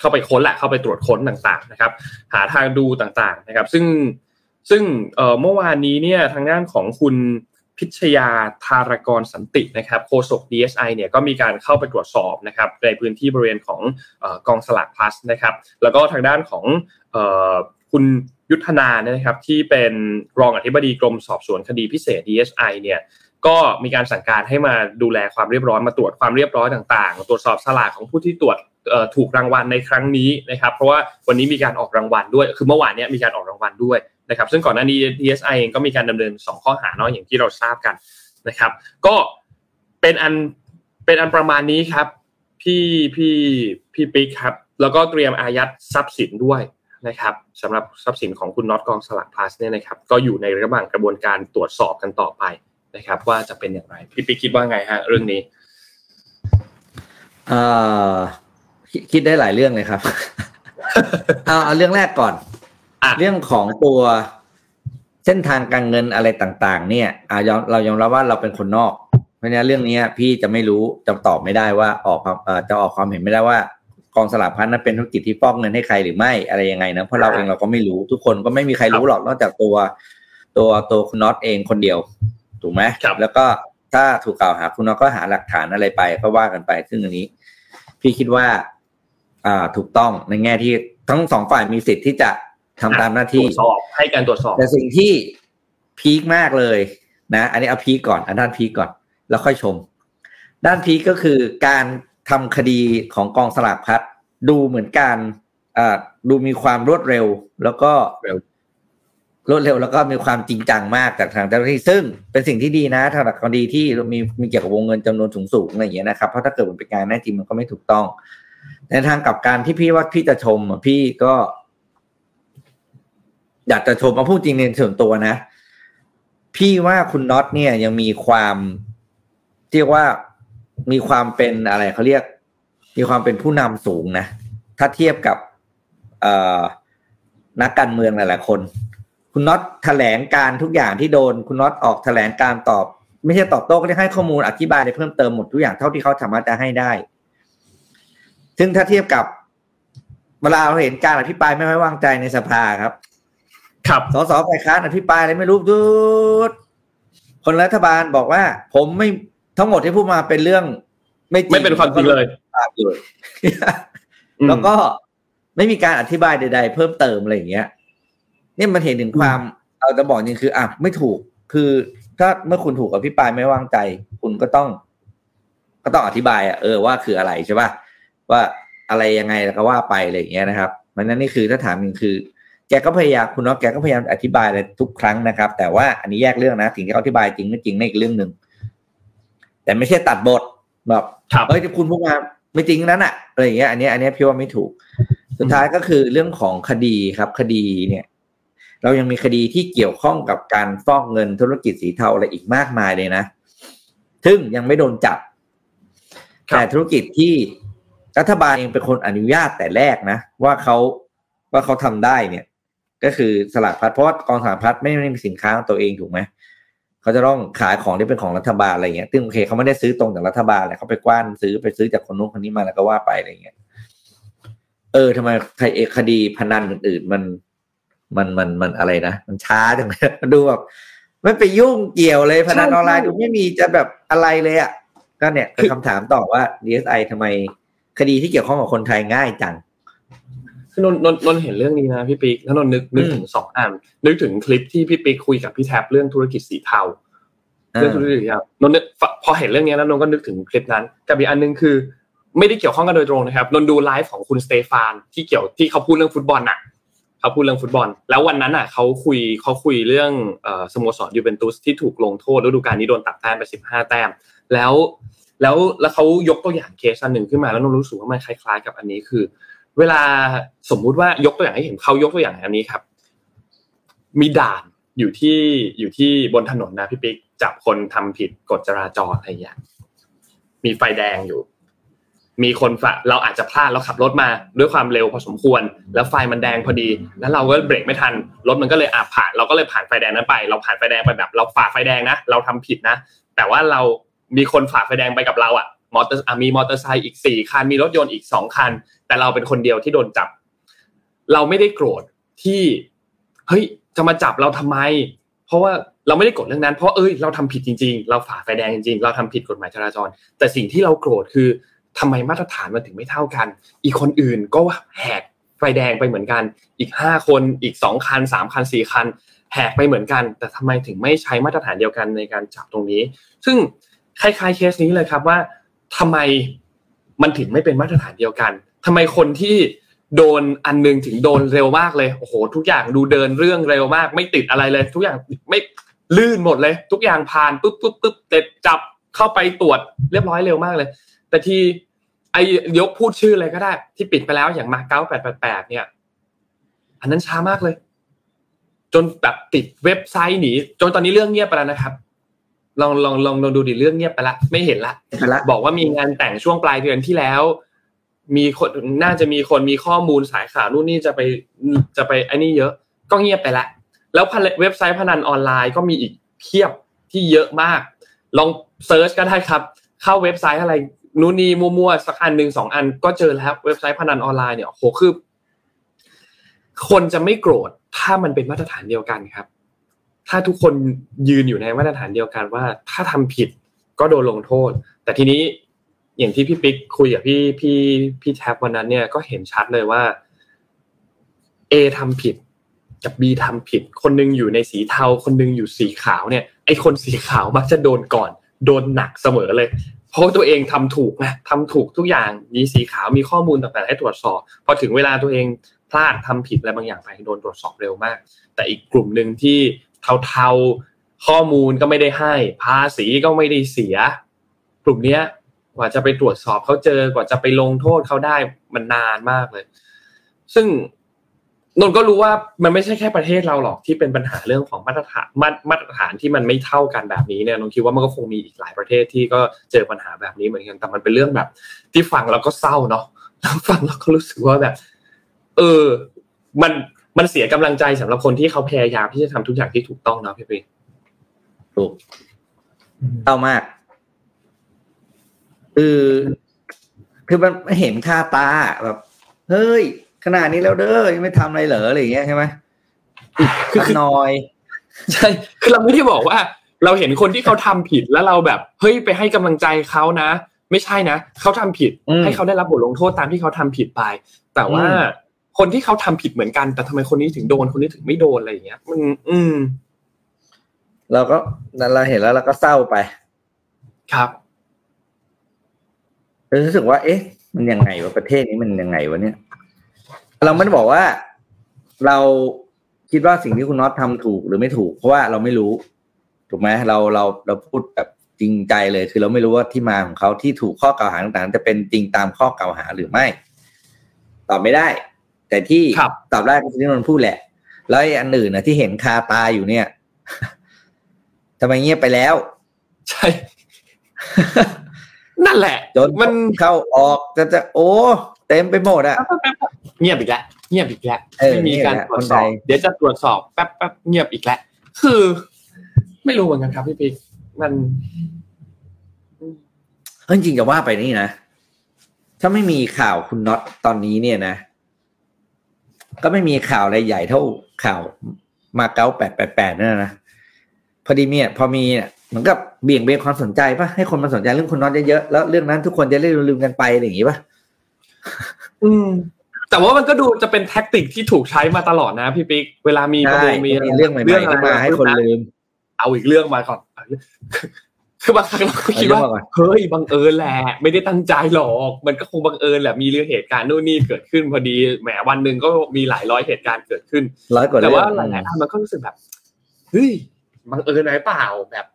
เข้าไปค้นแหละเข้าไปตรวจค้นต่างๆนะครับ หาทางดูต่างๆนะครับ ซึ่ง ซึ่งเมื่อวานนี้เนี่ยทางด้านของคุณพิชยาธารกรสันตินะครับโฆษก DSI เนี่ยก็มีการเข้าไปตรวจสอบนะครับในพื้นที่บริเวณของกองสลาก plus นะครับแล้วก็ทางด้านของคุณยุทธนาเนี่ยนะครับที่เป็นรองอธิบดีกรมสอบสวนคดีพิเศษ DSI เนี่ยก็มีการสั่งการให้มาดูแลความเรียบร้อยมาตรวจความเรียบร้อยต่างๆ ตรวจสอบสลากของผู้ที่ตรวจ ถูกรางวัลในครั้งนี้นะครับ เพราะว่าวันนี้มีการออกรางวัลด้วย คือเมื่อวานนี้มีการออกรางวัลด้วยนะครับ ซึ่งก่อนหน้านี้ DSI เองก็มีการดำเนิน 2 ข้อหาเนาะอย่างที่เราทราบกันนะครับ ก็เป็นอันเป็นอันประมาณนี้ครับพี่พี่พี่ปิ๊กครับ แล้วก็เตรียมอายัดทรัพย์สินด้วยนะครับสำหรับทรัพย์สินของคุณน็อตกองสลักพลัสเนี่ยนะครับ ก็อยู่ในระหว่างกระบวนการตรวจสอบกันต่อไปนะครับ ว่าจะเป็นอย่างไร พี่ปิ๊กคิดว่าไงฮะเรื่องนี้อ่อ คิดได้หลายเรื่องเลยครับ เอาเอาเรื่องแรกก่อนเรื่องของตัวเส้นทางการเงินอะไรต่าง ๆ เนี่ยอ่ายอมเรายอมรับว่าเราเป็นคนนอก เพราะนี้เรื่องนี้พี่จะไม่รู้จะตอบไม่ได้ว่าออกจะออกความเห็นไม่ได้ว่ากองสลากพันนั้นเป็นธุรกิจที่ฟอกเงินให้ใครหรือไม่อะไรยังไงนะเพราะเราเองเราก็ไม่รู้ทุกคนก็ไม่มีใครรู้หรอกนอกจากตัว ตัวตัวคุณน็อตเองคนเดียว ถูกไหมแล้วก็ถ้าถูกกล่าวหาคุณน็อตก็หาหลักฐานอะไรไปก็ว่ากันไปซึ่งอันนี้ พี่คิดว่า อ่าถูกต้องในแง่ที่ทั้งสองฝ่ายมีสิทธิ์ที่จะทำตามหน้าที่ตรวจสอบให้การตรวจสอบ แต่สิ่งที่พีคมากเลยนะ อันนี้เอาพีคก่อนอันด้านพีคก่อน แล้วค่อยชม ด้านพีคก็คือการทำคดีของกองสลากพัดดูเหมือนการอ่าดูมีความรวดเร็ว แล้วก็รวดเร็วแล้วก็มีความจริงจังมากจากทางเจ้าหน้าที่ ซึ่งเป็นสิ่งที่ดีนะถ้าหลักคดีที่มีมีเกี่ยวกับวงเงินจำนวนสูงสูงอะไรอย่างเงี้ยนะครับเพราะถ้าเกิดมันเป็นการแน่จริงมันก็ไม่ถูกต้อง ในทางกับการที่พี่ว่าพี่จะชมพี่ก็ อยากจะชมมาพูดจริงในส่วนตัวนะ พี่ว่าคุณน็อตเนี่ยยังมีความเรียกว่ามีความเป็นอะไรเขาเรียก มีความเป็นผู้นำสูงนะ ถ้าเทียบกับเอ่อนักการเมืองหลายๆคน คุณน็อตแถลงการทุกอย่างที่โดน คุณน็อตออกแถลงการตอบ ไม่ใช่ตอบโต้ก็ได้ให้ข้อมูลอธิบายได้เพิ่มเติมหมดทุกอย่างเท่าที่เขาสามารถจะให้ได้ ซึ่งถ้าเทียบกับเวลาเราเห็นการอภิปรายไม่ไว้วางใจในสภาครับ ครับ สสฝ่ายค้านอภิปรายอะไรไม่รู้ดูคนรัฐบาลบอกว่า ผมไม่ทั้งหมดที่พูดมาเป็นเรื่อง ไม่จริงไม่เป็นความจริงเลยเลยแล้วก็ไม่มีการอธิบายใด ๆ เพิ่มเติมอะไรอย่างเงี้ยนี่มันเห็นถึงความเอาจะบอกจริงคืออะไม่ถูกคือถ้าเมื่อคุณถูกอภิปรายไม่วางใจ คุณก็ต้อง ก็ต้องอธิบายอะเออว่าคืออะไรใช่ป่ะ ว่าอะไรยังไงแล้วก็ว่าไปอะไรอย่างเงี้ยนะครับมันนั่นนี่คือถ้าถามจริงคือ แกก็พยายามคุณน็อตแกก็พยายามอธิบายอะไรทุกครั้งนะครับ แต่ว่าอันนี้แยกเรื่องนะถึงจะอธิบายจริงไม่จริงในอีกเรื่องหนึ่งแต่ไม่ใช่ตัดบทแบบเฮ้ยคุณพูดมาไม่จริงนั้นอะอะไรอย่างเงี้ยอันนี้อันนี้พี่ว่าไม่ถูก สุดท้ายก็คือเรื่องของคดีครับ คดีเนี่ย เรายังมีคดีที่เกี่ยวข้องกับการฟอกเงินธุรกิจสีเทาอะไรอีกมากมายเลยนะ ซึ่งยังไม่โดนจับครับแต่ธุรกิจที่ รัฐบาลเองเป็นคนอนุญาตแต่แรกนะว่าเขาว่าเขาทำได้เนี่ย ก็คือสลากพลัดเพราะว่ากองสลากพลัดไม่ได้มีสินค้าของตัวเองถูกไหมเขาจะต้องขายของที่เป็นของรัฐบาลอะไรเงี้ยซึ่งโอเคเขาไม่ได้ซื้อตรงจากรัฐบาลเลยเขาไปกว้านซื้อไปซื้อจากคนนู้นคนนี้มาแล้วก็ว่าไปอะไรเงี้ยเออทำไมคดีคดีพนันอื่นๆมันมันมันมันอะไรนะมันช้าจังเลยดูแบบไม่ไปยุ่งเกี่ยวเลยพนันออนไลน์ดูไม่มีจะแบบอะไรเลยอะก็เนี่ยเป็นคำถามต่อว่า DSI ทำไม คดีที่เกี่ยวข้องกับคนไทยง่ายจังคือนนนนนนเห็นเรื่องนี้นะพี่ปิ๊กแล้วนนนึกนึกอืมถึงสองอันนึกถึงคลิปที่พี่ปิ๊กคุยกับพี่แท็บเรื่องธุรกิจสีเทาเรื่องธุรกิจสีเทานนนึกพอเห็นเรื่องนี้แล้วนนก็นึกถึงคลิปนั้นกับอีกอันหนึงคือ ไม่ได้เกี่ยวข้องกันโดยตรงนะครับนนดูไลฟ์ของคุณสเตฟานที่เกี่ยวที่เขาพูดเรื่องฟุตบอลน่ะเขาพูดเรื่องฟุตบอล แล้ววันนั้นอะเขาคุยเขาคุยเรื่องเอ่อสโมสรยูเวนตุสที่ถูกลงโทษฤดูกาลนี้โดนตัดแต้มไปสิบห้าแต้ม แล้ว แล้วแล้วเขายกตัวอย่างเคสอันหนึ่งขึ้นมาแล้วนนรู้สึกว่ามันคล้ายๆ กับอันนี้คือ เวลาสมมุติว่ายกตัวอย่างให้เห็นเขายกตัวอย่างอันนี้ครับ มีด่านอยู่ที่อยู่ที่บนถนนนะพี่ปิ๊กจับคนทำผิดกฎจราจรอะไรอย่างเงี้ยมีไฟแดงอยู่ มีคนฝ่าเราอาจจะพลาดเราขับรถมาด้วยความเร็วพอสมควร แล้วไฟมันแดงพอดี แล้วเราก็เบรกไม่ทัน รถมันก็เลยอาผ่าน เราก็เลยผ่านไฟแดงนั้นไป เราผ่านไฟแดงไปแบบ เราฝ่าไฟแดงนะเราทำผิดนะแต่ว่าเรา มีคนฝ่าไฟแดงไปกับเราอะมอเตอร์มีมอเตอร์ไซค์อีกสี่คันมีรถยนต์อีกสองคัน แต่เราเป็นคนเดียวที่โดนจับ เราไม่ได้โกรธที่เฮ้ยจะมาจับเราทำไม เพราะว่าเราไม่ได้โกรธเรื่องนั้นเพราะเอ้ยเราทำผิดจริง ๆ เราฝ่าไฟแดงจริง ๆ เราทำผิดกฎหมายจราจร แต่สิ่งที่เราโกรธคือทำไมมาตรฐานมันถึงไม่เท่ากัน อีกคนอื่นก็แหกไฟแดงไปเหมือนกัน อีกห้าคนอีกสองคันสามคันสี่คันแหกไปเหมือนกัน แต่ทำไมถึงไม่ใช้มาตรฐานเดียวกันในการจับตรงนี้ ซึ่ง คล้ายๆเคสนี้เลยครับว่าทำไมมันถึงไม่เป็นมาตรฐานเดียวกันทำไมคนที่โดนอันหนึงถึงโดนเร็วมากเลยโอ้โหทุกอย่างดูเดินเรื่องเร็วมาก ไม่ติดอะไรเลย ทุกอย่างไม่ลื่นหมดเลย ทุกอย่างผ่านปุ๊บปุ๊บปุ๊บเสร็จจับเข้าไปตรวจเรียบร้อยเร็วมากเลย แต่ที่ไอยกพูดชื่อเลยก็ได้ ที่ปิดไปแล้วอย่างมาเก้าแปดแปดแปดเนี่ย อันนั้นช้ามากเลย จนแบบติดเว็บไซต์หนีจนตอนนี้เรื่องเงียบไปแล้วนะครับ ลองลองลองลองดูดิเรื่องเงียบไปละ ไม่เห็นละไปละบอกว่ามีงานแต่งช่วงปลายเดือนที่แล้ว มีคนน่าจะมีคนมีข้อมูลสายข่าวนู่นนี่จะไปจะไปไอ้นี่เยอะ ก็เงียบไปละแล้วพะเว็บไซต์พนันออนไลน์ก็มีอีกเพียบที่เยอะมาก ลอง search ก็ได้ครับ เข้าเว็บไซต์อะไรนู่นนี่มั่วๆสักอันหนึ่งสองอันก็เจอแล้วเว็บไซต์พนันออนไลน์เนี่ยโอ้โหคือคนจะไม่โกรธถ้ามันเป็นมาตรฐานเดียวกันครับ ถ้าทุกคนยืนอยู่ในมาตรฐานเดียวกันว่า ถ้าทำผิดก็โดนลงโทษ แต่ทีนี้อย่างที่พี่ปิ๊กคุยกับพี่พี่พี่แท็บวันนั้นเนี่ยก็เห็นชัดเลยว่า A ทำผิดกับ B ทำผิด คนหนึงอยู่ในสีเทา คนหนึงอยู่สีขาวเนี่ย ไอคนสีขาวมักจะโดนก่อน โดนหนักเสมอเลย เพราะตัวเองทำถูกนะทำถูกทุกอย่าง มีสีขาวมีข้อมูลต่างๆให้ตรวจสอบ พอถึงเวลาตัวเองพลาดทำผิดอะไรบางอย่างไปโดนตรวจสอบเร็วมาก แต่อีกกลุ่มหนึ่งที่ เทาๆ ข้อมูลก็ไม่ได้ให้ ภาษีก็ไม่ได้เสีย กลุ่มเนี้ย กว่าจะไปตรวจสอบเขาเจอกว่าจะไปลงโทษเขาได้มันนานมากเลย ซึ่งนนก็รู้ว่ามันไม่ใช่แค่ประเทศเราหรอกที่เป็นปัญหาเรื่องของมาตรฐานมาตรฐานที่มันไม่เท่ากันแบบนี้เนี่ยนนคิดว่ามันก็คงมีอีกหลายประเทศที่ก็เจอปัญหาแบบนี้เหมือนกันแต่มันเป็นเรื่องแบบ ที่ฟังแล้วก็เศร้าเนาะฟังแล้วก็รู้สึกว่าแบบ เออ มัน มันเสียกำลังใจสำหรับคนที่เขาพยายามที่จะทำทุกอย่างที่ถูกต้องเนาะพี่ปิ๊กถูกเศร้ามากคือคือมันเห็นค่าตาแบบ เฮ้ย ขนาดนี้แล้วเด้อยังไม่ทำอะไรเหรออะไรอย่างเงี้ยใช่ไหมคือคือน้อย ใช่คือเราไม่ได้บอกว่า เราเห็นคนที่เขาทำผิดแล้วเราแบบ เฮ้ยไปให้กำลังใจเขานะ ไม่ใช่นะเขาทำผิดอืมให้เขาได้รับบทลงโทษตามที่เขาทำผิดไป แต่ว่าอืม คนที่เขาทำผิดเหมือนกัน แต่ทำไมคนนี้ถึงโดนคนนี้ถึงไม่โดนอะไรอย่างเงี้ย มัน อืม เราก็เราเห็นแล้วเราก็เศร้าไป ครับเรารู้สึกว่า เอ๊ะ มันยังไงวะประเทศนี้มันยังไงวะเนี่ย เราไม่ได้บอกว่า เราคิดว่าสิ่งที่คุณน็อตทำถูกหรือไม่ถูก เพราะว่าเราไม่รู้ ถูกไหมเราเราเราพูดแบบจริงใจเลย คือเราไม่รู้ว่าที่มาของเขาที่ถูกข้อกล่าวหาต่างๆ จะเป็นจริงตามข้อกล่าวหาหรือไม่ตอบไม่ได้ แต่ที่ครับตอบได้ก็คือที่นนท์พูดแหละ แล้วไอ้อันอื่นนะที่เห็นคาตาอยู่เนี่ยทำไมเงียบไปแล้ว ใช่ นั่นแหละ จนมันเข้าออกจะจะโอ้ เต็มไปหมดอะเงียบอีกแล้วเงียบอีกแล้วเออไม่มีการเนี่ยตรวจคนสไทอบยเดี๋ยวจะตรวจสอบแป๊บแป๊บเงียบอีกแล้วคือ ไม่รู้เหมือนกันครับพี่ปิ๊กมันเออจริงๆจะว่าไปนี่นะ ถ้าไม่มีข่าวคุณน็อตตอนนี้เนี่ยนะ ก็ไม่มีข่าวอะไรใหญ่เท่าข่าวมาเก๊าแปดแปดแปดนั่นนะพอดีเนี่ยพอมีเนี่ยเหมือนกับเบี่ยงเบนความสนใจปะให้คนมาสนใจเรื่องคุณน็อตเยอะๆแล้วเรื่องนั้นทุกคนจะได้ลืมๆกันไปอะไรอย่างงี้ปะอืม แต่ว่ามันก็ดูจะเป็น tactic ที่ถูกใช้มาตลอดนะพี่ปิ๊กเวลามีประใช่เด็นมีมีเรื่องใหม่ๆเข้ามาให้คนลืมเอาอีกเรื่องมาก่อน คือบางครั้งเราก็คิดว่าเอาเรื่องมาก่อนเฮ้ยบังเอิญแหละ ไม่ได้ตั้งใจหรอก มันก็คงบังเอิญแหละมีเรื่องเหตุการณ์นู่นนี่เกิดขึ้นพอดีแหมวันหนึ่งก็มีหลายร้อยเหตุการณ์เกิดขึ้นร้อยกว่าแต่เรื่อว่างหลายๆอันมันก็รู้สึกแบบเฮ้ยบังเอิญไหมเปล่าแบบ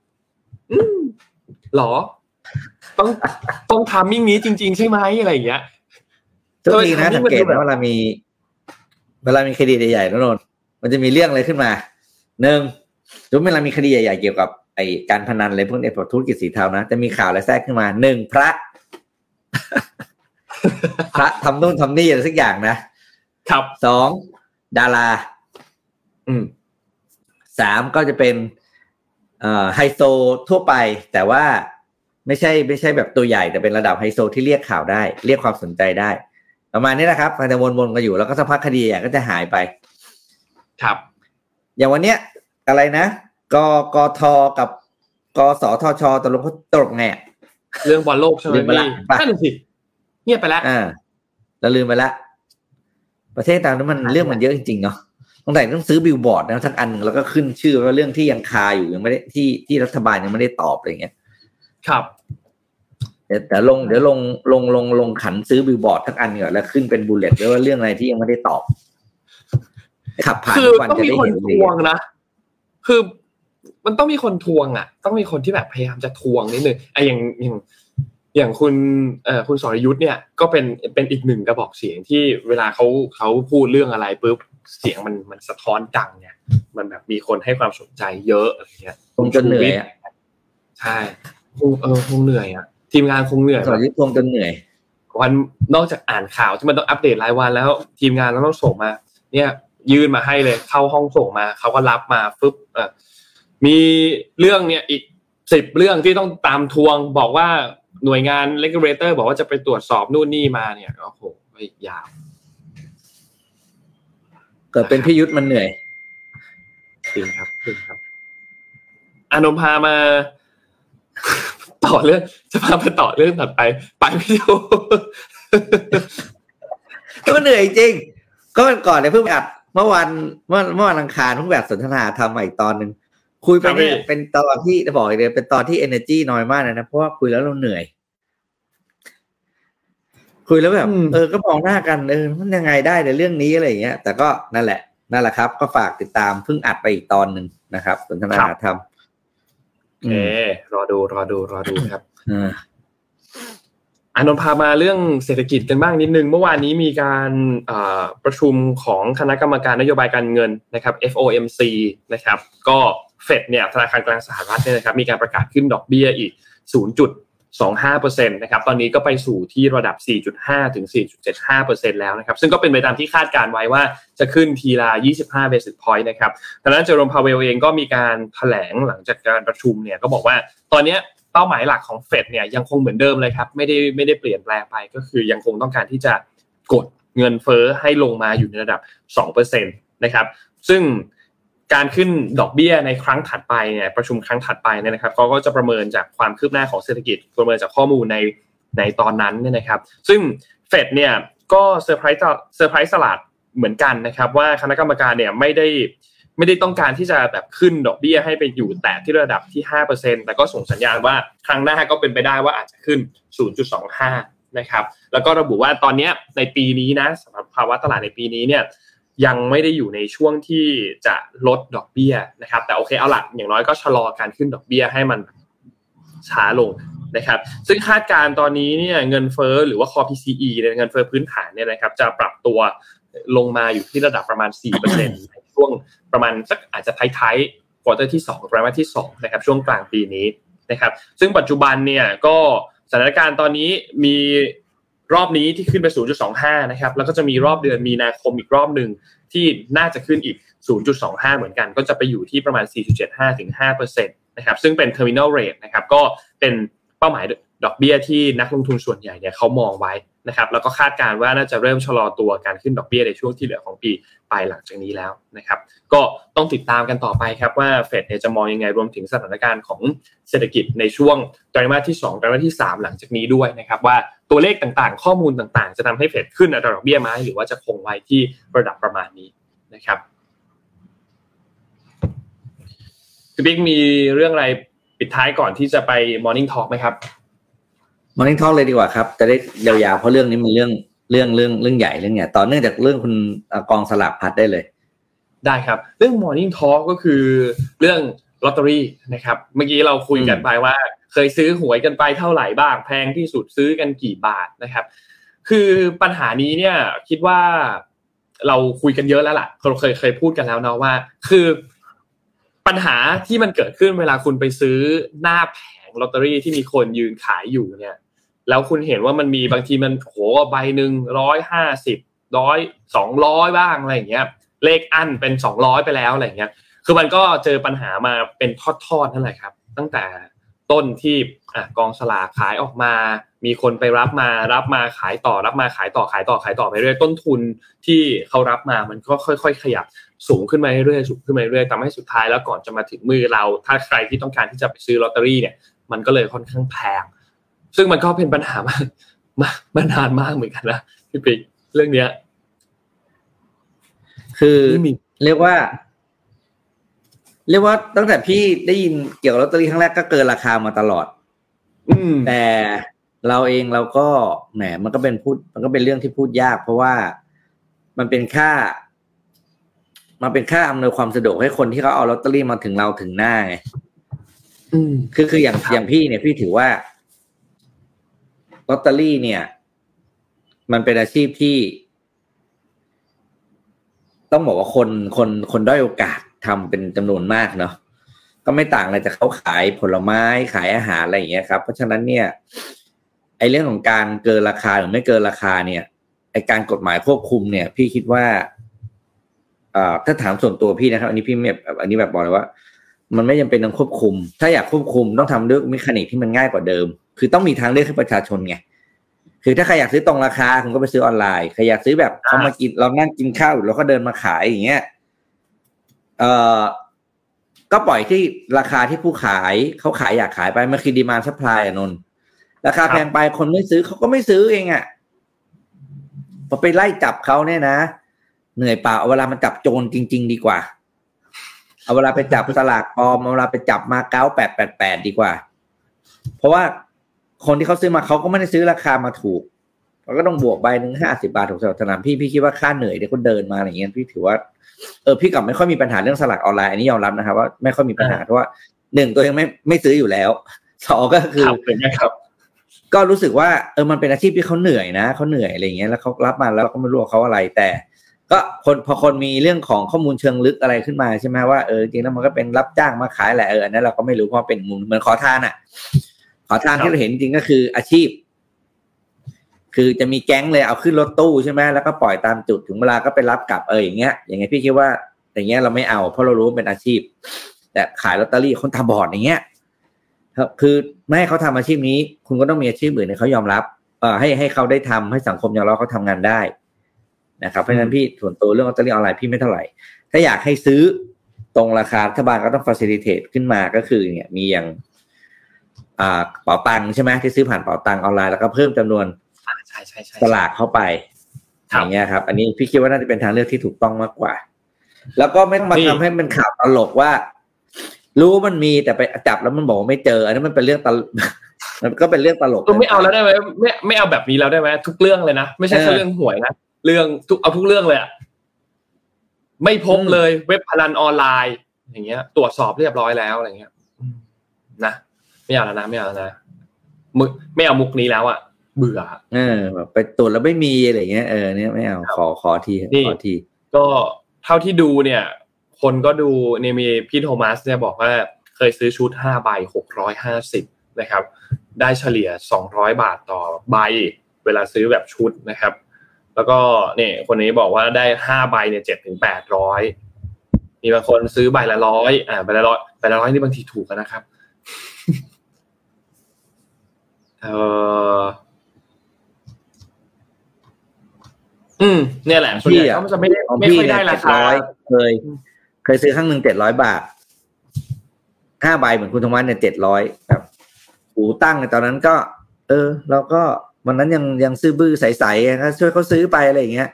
อืมหรอ ต้องต้องทำมิ่งนี้จริง ๆ ใช่ไหมอะไรอย่างเงี้ยทุกทีนะโดยทำให้สังมันเกตดูแบนะบเวลามี เวลามีคดีใหญ่ๆนะนนท์มันจะมีเรื่องอะไรขึ้นมาหนึ่งสมมติเวลามีคดีใหญ่ๆเกี่ยวกับ ไอ้การพนันอะไรพวกนี้ธุรกิจสีเทานะ จะมีข่าวอะไรแทรกขึ้นมาหนึ่งพระ พระทำนู่นทำนี่อะไรสักอย่างนะครับสองดารา อืมสามก็จะเป็นเอ่อไฮโซทั่วไป แต่ว่าไม่ใช่ไม่ใช่แบบตัวใหญ่แต่เป็นระดับไฮโซที่เรียกข่าวได้ เรียกความสนใจได้ ประมาณนี้นะครับมันจะวนๆกันอยู่แล้วก็สักพักคดีอะก็จะหายไป ครับ อย่างวันเนี้ยอะไรนะ กกทกับกสทชตกลงเขาตกไงอะเรื่องบอลโลกใช่ไหมลืมไปละพี่นั่นสิเงียบไปแล้วอ่าเราลืมไปละ ประเทศตามนั้นมันเรื่องมันเยอะจริงๆเนาะตั้งแต่ต้องซื้อบิลบอร์ดนะสักอันหนึ่งแล้วก็ขึ้นชื่อว่าเรื่องที่ยังคาอยู่ยังไม่ได้ที่ที่รัฐบาลยังไม่ได้ตอบอะไรเงี้ย ครับเดี๋ยวแต่ลงเดี๋ยวลงลงลงลงขันซื้อบิลบอร์ดทั้งอันก่อนแล้วขึ้นเป็น bullet ด้วยว่าเรื่องอะไรที่ยังไม่ได้ตอบขับผ่านคือทุกวันต้องจะมีได้คนเห็นทเลยวงนะ คือ มันต้องมีคนทวงอะ ต้องมีคนที่แบบพยายามจะทวงนิดนึงไอ้อย่างอย่างอย่างคุณเอ่อคุณสรยุทธ์เนี่ยก็เป็นเป็นอีกหนึ่งกระบอกเสียงที่เวลาเขาเขาพูดเรื่องอะไรปุ๊บเสียงมันมันสะท้อนดังเนี่ย มันแบบมีคนให้ความสนใจเยอะอะไรเงี้ยคงจนเหนื่อยอะใช่คงเออคงเหนื่อยอะทีมงานคงเหนื่อยสรยุทธ์คงจนเหนื่อยวันนอกจากอ่านข่าวที่มันต้องอัปเดตรายวันแล้ว ทีมงานเราต้องส่งมา เนี่ยยื่นมาให้เลยเข้าห้องส่งมาเขาก็รับมาฟึบเออ มีเรื่องเนี่ยอีกสิบเรื่องที่ต้องตามทวงบอกว่าหน่วยงาน regulator บอกว่าจะไปตรวจสอบนู่นนี่มาเนี่ยโอ้โหยาวเกิดเป็นพิยุทธ์มันเหนื่อยจริงครับจริงครับอานนท์พามา ต่อเรื่อง จะพาไปต่อเรื่องถัดไป ไปไม่ถูกก็เหนื่อยจริง ก็วันก่อนเนี่ยเพิ่งอัดเมื่อวันเมื่อเมื่อวันอังคารเพิ่งแบบสนทนาทำมาอีกตอนหนึ่ง คุยไปเนี่ยเป็นตอนที่จะบอกอีกเลยเป็นตอนที่ energy น้อยมากเลยนะเพราะว่าคุยแล้วเราเหนื่อย คุยแล้วแบบ เออก็มองหน้ากันเออมันยังไงได้ในเรื่องนี้อะไรอย่างเงี้ย แต่ก็นั่นแหละนั่นแหละครับ ก็ฝากติดตามเพิ่งอัดไปอีกตอนหนึ่งนะครับสนทนาธรรมเออรอดูรอดูรอดูครับอืมอานนท์พามาเรื่องเศรษฐกิจกันบ้างนิดนึง เมื่อวานนี้มีการเอ่อประชุมของคณะกรรมการนโยบายการเงินนะครับ FOMC นะครับ ก็ เฟดเนี่ยธนาคารกลางสหรัฐเนี่ยนะครับมีการประกาศขึ้นดอกเบี้ยอีก 0.25%นะครับตอนนี้ก็ไปสู่ที่ระดับ 4.5 ถึง 4.75%แล้วนะครับซึ่งก็เป็นไปตามที่คาดการไว้ว่าจะขึ้นทีละ 25 basis point นะครับดังนั้นเจอร์มพาเวลเองก็มีการแถลงหลังจากการประชุมเนี่ยก็บอกว่าตอนนี้เป้าหมายหลักของเฟดเนี่ยยังคงเหมือนเดิมเลยครับไม่ได้ไม่ได้เปลี่ยนแปลงไปก็คือยังคงต้องการที่จะกดเงินเฟ้อให้ลงมาอยู่ในระดับ 2%นะครับซึ่ง การขึ้นดอกเบี้ยในครั้งถัดไปเนี่ยประชุมครั้งถัดไปเนี่ยนะครับเขาก็จะประเมินจากความคืบหน้าของเศรษฐกิจประเมินจากข้อมูลในในตอนนั้นเนี่ยนะครับ ซึ่งเฟดเนี่ยก็ surprise surprise ตลาดเหมือนกันนะครับว่าคณะกรรมการเนี่ยไม่ได้ไม่ได้ต้องการที่จะแบบขึ้นดอกเบี้ยให้ไปอยู่แต่ที่ระดับที่ 5%แต่ก็ส่งสัญญาณว่าครั้งหน้าก็เป็นไปได้ว่าอาจจะขึ้น 0.25 นะครับ แล้วก็ระบุว่าตอนนี้ในปีนี้นะสำหรับภาวะตลาดในปีนี้เนี่ย ยังไม่ได้อยู่ในช่วงที่จะลดดอกเบี้ยนะครับ แต่โอเคเอาละอย่างน้อยก็ชะลอการขึ้นดอกเบี้ยให้มันช้าลงนะครับ ซึ่งคาดการณ์ตอนนี้เนี่ยเงินเฟ้อหรือว่า core PCE เนี่ยเงินเฟ้อพื้นฐานเนี่ยนะครับ จะปรับตัวลงมาอยู่ที่ระดับประมาณ 4%ในช่วงประมาณสักอาจจะท้ายๆควอเตอร์ที่2ไตรมาสที่2นะครับช่วงกลางปีนี้นะครับ ซึ่งปัจจุบันเนี่ยก็สถานการณ์ตอนนี้มี รอบนี้ที่ขึ้นไป 0.25 นะครับ แล้วก็จะมีรอบเดือนมีนาคมอีกรอบหนึ่งที่น่าจะขึ้นอีก 0.25 เหมือนกัน ก็จะไปอยู่ที่ประมาณ 4.75ถึง5%นะครับ ซึ่งเป็น terminal rate นะครับ ก็เป็นเป้าหมายดอกเบี้ยที่นักลงทุนส่วนใหญ่เนี่ยเขามองไว้นะครับ แล้วก็คาดการณ์ว่าน่าจะเริ่มชะลอตัวการขึ้นดอกเบี้ยในช่วงที่เหลือของปีไปหลังจากนี้แล้วนะครับ ก็ต้องติดตามกันต่อไปครับว่าเฟดเนี่ยจะมองยังไงรวมถึงสถานการณ์ของเศรษฐกิจในช่วงไตรมาสที่2ไตรมาสที่ 3 หลังจากนี้ด้วยนะครับว่า ตัวเลขต่างๆ ข้อมูลต่างๆ จะทำให้เฟดขึ้นอัตราดอกเบี้ยไหมหรือว่าจะคงไว้ที่ระดับประมาณนี้นะครับคือบิ๊กมีเรื่องอะไรปิดท้ายก่อนที่จะไป Morning Talk ไหมครับมอร์นิ่งทอลเลยดีกว่าครับ จะได้ยาวๆเพราะเรื่องนี้มันเรื่องเรื่องเรื่องเรื่องใหญ่เรื่องใหญ่ต่อเนื่องจากเรื่องคุณกองสลับพัดได้เลย ได้ครับ เรื่อง Morning Talk ก็คือเรื่องลอตเตอรี่นะครับ เมื่อกี้เราคุยกันไปว่า เคยซื้อหวยกันไปเท่าไหร่บ้าง แพงที่สุดซื้อกันกี่บาทนะครับ คือปัญหานี้เนี่ยคิดว่าเราคุยกันเยอะแล้วล่ะเราเคยเคยพูดกันแล้วเนาะว่า คือปัญหาที่มันเกิดขึ้นเวลาคุณไปซื้อหน้าแผงลอตเตอรี่ที่มีคนยืนขายอยู่เนี่ย แล้วคุณเห็นว่ามันมีบางทีมันโหใบหนึ่งร้อยห้าสิบร้อยสองร้อยบ้างอะไรอย่างเงี้ย เลขอันเป็นสองร้อยไปแล้วอะไรเงี้ย คือมันก็เจอปัญหามาเป็นทอดๆนั่นแหละครับ ตั้งแต่ ต้นที่กองสลากขายออกมา มีคนไปรับมารับมาขายต่อรับมาขายต่อขายต่อขายต่อไปเรื่อยต้นทุนที่เขารับมามันก็ค่อย ๆ ขยับสูงขึ้นมาเรื่อยๆสูงขึ้นมาเรื่อยๆทำให้สุดท้ายแล้วก่อนจะมาถึงมือเรา ถ้าใครที่ต้องการที่จะไปซื้อลอตเตอรี่เนี่ย มันก็เลยค่อนข้างแพงซึ่งมันก็เป็นปัญหามากมามานานมากเหมือนกันนะพี่ปิ๊กเรื่องเนี้ย คือเรียกว่า เรียกว่าตั้งแต่พี่ได้ยินเกี่ยวกับลอตเตอรี่ครั้งแรกก็เกินราคามาตลอด อืมแต่เราเองเราก็แหมมันก็เป็นพูด มันก็เป็นเรื่องที่พูดยาก เพราะว่ามันเป็นค่า มันเป็นค่าอำนวยความสะดวกให้คนที่เขาเอาลอตเตอรี่มาถึงเราถึงหน้าไงอืมคือคืออย่างครับอย่างพี่เนี่ยพี่ถือว่าลอตเตอรี่เนี่ย มันเป็นอาชีพที่ ต้องบอกว่าคนคนคนด้อยโอกาส ทำเป็นจำนวนมากเนาะก็ไม่ต่างอะไรจากเขาขายผลไม้ขายอาหารอะไรอย่างเงี้ยครับเพราะฉะนั้นเนี่ยไอ้เรื่องของการเกินราคาหรือไม่เกินราคาเนี่ยไอ้การกฎหมายควบคุมเนี่ย พี่คิดว่าอ่อถ้าถามส่วนตัวพี่นะครับ อันนี้พี่แบบอันนี้แบบบอกเลยว่า มันไม่จำเป็นต้องควบคุม ถ้าอยากควบคุมต้องทำด้วยเมคานิกที่มันง่ายกว่าเดิม คือต้องมีทางเลือกให้ประชาชนไงคือถ้าใครอยากซื้อตรงราคาคุณก็ไปซื้อออนไลน์ใครอยากซื้อแบบเขามากินเรานั่งกินข้าวอยู่แล้วก็เดินมาขายอย่างเงี้ย เอ่อก็ปล่อยที่ราคาที่ผู้ขายเขาขายอยากขายไปมันคือ demand supply อะนนท์ราคาแพงไปคนไม่ซื้อเขาก็ไม่ซื้อเองอะพอไปไล่จับเขาเนี่ยนะ เหนื่อยเปล่าเอาเวลามันจับโจรจริง ๆ ดีกว่า เอาเวลาไปจับสลากปลอมเอาเวลาไปจับมาเก๊าแปดแปดแปดดีกว่า เพราะว่าคนที่เขาซื้อมาเขาก็ไม่ได้ซื้อราคามาถูกเขาก็ต้องบวกใบหนึ่งห้าสิบาทถูกสนามพี่พี่คิดว่าค่าเหนื่อยเดี๋ยวคนเดินมาอะไรเงี้ยพี่ถือว่า เออพี่กลับไม่ค่อยมีปัญหาเรื่องสลากออนไลน์อันนี้ยอมรับนะครับว่าไม่ค่อยมีปัญหาเพราะว่าหนึ่งตัวเองไม่ไม่ซื้ออยู่แล้วสองก็คือครับเป็นไงครับ ก็รู้สึกว่าเออมันเป็นอาชีพที่เขาเหนื่อยนะเขาเหนื่อยอะไรอย่างเงี้ยแล้วเขารับมาแล้วก็ไม่รู้ว่าเขาอะไรแต่ ก็คนพอคนมีเรื่องของข้อมูลเชิงลึกอะไรขึ้นมาใช่ไหมว่าเออจริงแล้วมันก็เป็นรับจ้างมาขายแหละเอออันนั้นเราก็ไม่รู้เพราะเป็นมุมเหมือนขอทานอะ ขอทานครับที่เราเห็นจริงก็คืออาชีพ คือจะมีแก๊งเลยเอาขึ้นรถตู้ใช่ไหมแล้วก็ปล่อยตามจุดถึงเวลาก็ไปรับกลับเอออย่างเงี้ยอย่างเงี้ยพี่คิดว่าอย่างเงี้ยเราไม่เอา เพราะเรารู้ว่าเป็นอาชีพ แต่ขายลอตเตอรี่คนตาบอดอย่างเงี้ยครับคือไม่ให้เขาทำอาชีพนี้ คุณก็ต้องมีอาชีพอื่นให้เขายอมรับ เอ่อให้ให้เขาได้ทำให้สังคมยอมรับเขาทำงานได้นะครับเพราะฉะนั้นพี่ส่วนตัวเรื่องลอตเตอรี่ออนไลน์พี่ไม่เท่าไหร่ ถ้าอยากให้ซื้อตรงราคารัฐบาลก็ต้อง facilitate ขึ้นมาก็คือ เนี่ยมีอย่างอ่าเป๋าตังค์ใช่ไหมที่ซื้อผ่านเป๋าตังค์ออนไลน์แล้วก็เพิ่มจำนวนอ่า ใช่ใช่ใช่สลากเข้าไปครัอบย่างเงี้ยครับ อันนี้พี่คิดว่าน่าจะเป็นทางเลือกที่ถูกต้องมากกว่า แล้วก็ไม่ต้องมานี่ทำให้เป็นข่าวตลกว่า รู้ว่ามันมีแต่ไปจับแล้วมันบอกว่าไม่เจอ อันนี้นมันเป็นเรื่องตลมันก็เป็นเรื่องตลกก็ไม่เอาแล้วได้ไหมไม่ไม่เอาแบบนี้แล้วได้ไหมทุกเรื่องเลยนะไม่ใช่แค่เออเรื่องหวยนะเรื่องทุกเอาทุกเรื่องเลยอะไม่พบอืมเลยเว็บพนันออนไลน์ อย่างเงี้ย ตรวจสอบเรียบร้อยแล้วอะไรเงี้ยอืมนะไม่เอาแล้วนะไม่เอาแล้วนะมึกไม่เอามุกนี้แล้วอะ เบื่อ เออแบบไปตรวจแล้วไม่มีอะไรเงี้ยเออเนี่ยไม่เอาขอขอทีนี่ขอที ก็เท่าที่ดูเนี่ย คนก็ดูเนี่ยมีพี่โทมัสเนี่ยบอกว่าเคยซื้อชุดห้าใบหกร้อยห้าสิบนะครับ ได้เฉลี่ย200บาทต่อใบ เวลาซื้อแบบชุดนะครับ แล้วก็เนี่ยคนนี้บอกว่าได้ห้าใบเนี่ยเจ็ดถึงแปดร้อยมีบางคนซื้อใบละร้อยอ่าใบละร้อยใบละร้อยนี่บางทีถูกนะครับ เออ อืมเนี่ยแหละส่วนใหญ่เขาจะไม่ได้ไม่ค่อยได้ราคาเคย เคยซื้อครั้งหนึ่งเจ็ดร้อยบาทห้าใบเหมือนคุณธรรมะเนี่ยเจ็ดร้อยแบบหูตั้งในตอนนั้นก็ เออ เราก็วันนั้นยังยังซื้อบื้อใสๆก็ช่วยเขาซื้อไปอะไรอย่างเงี้ย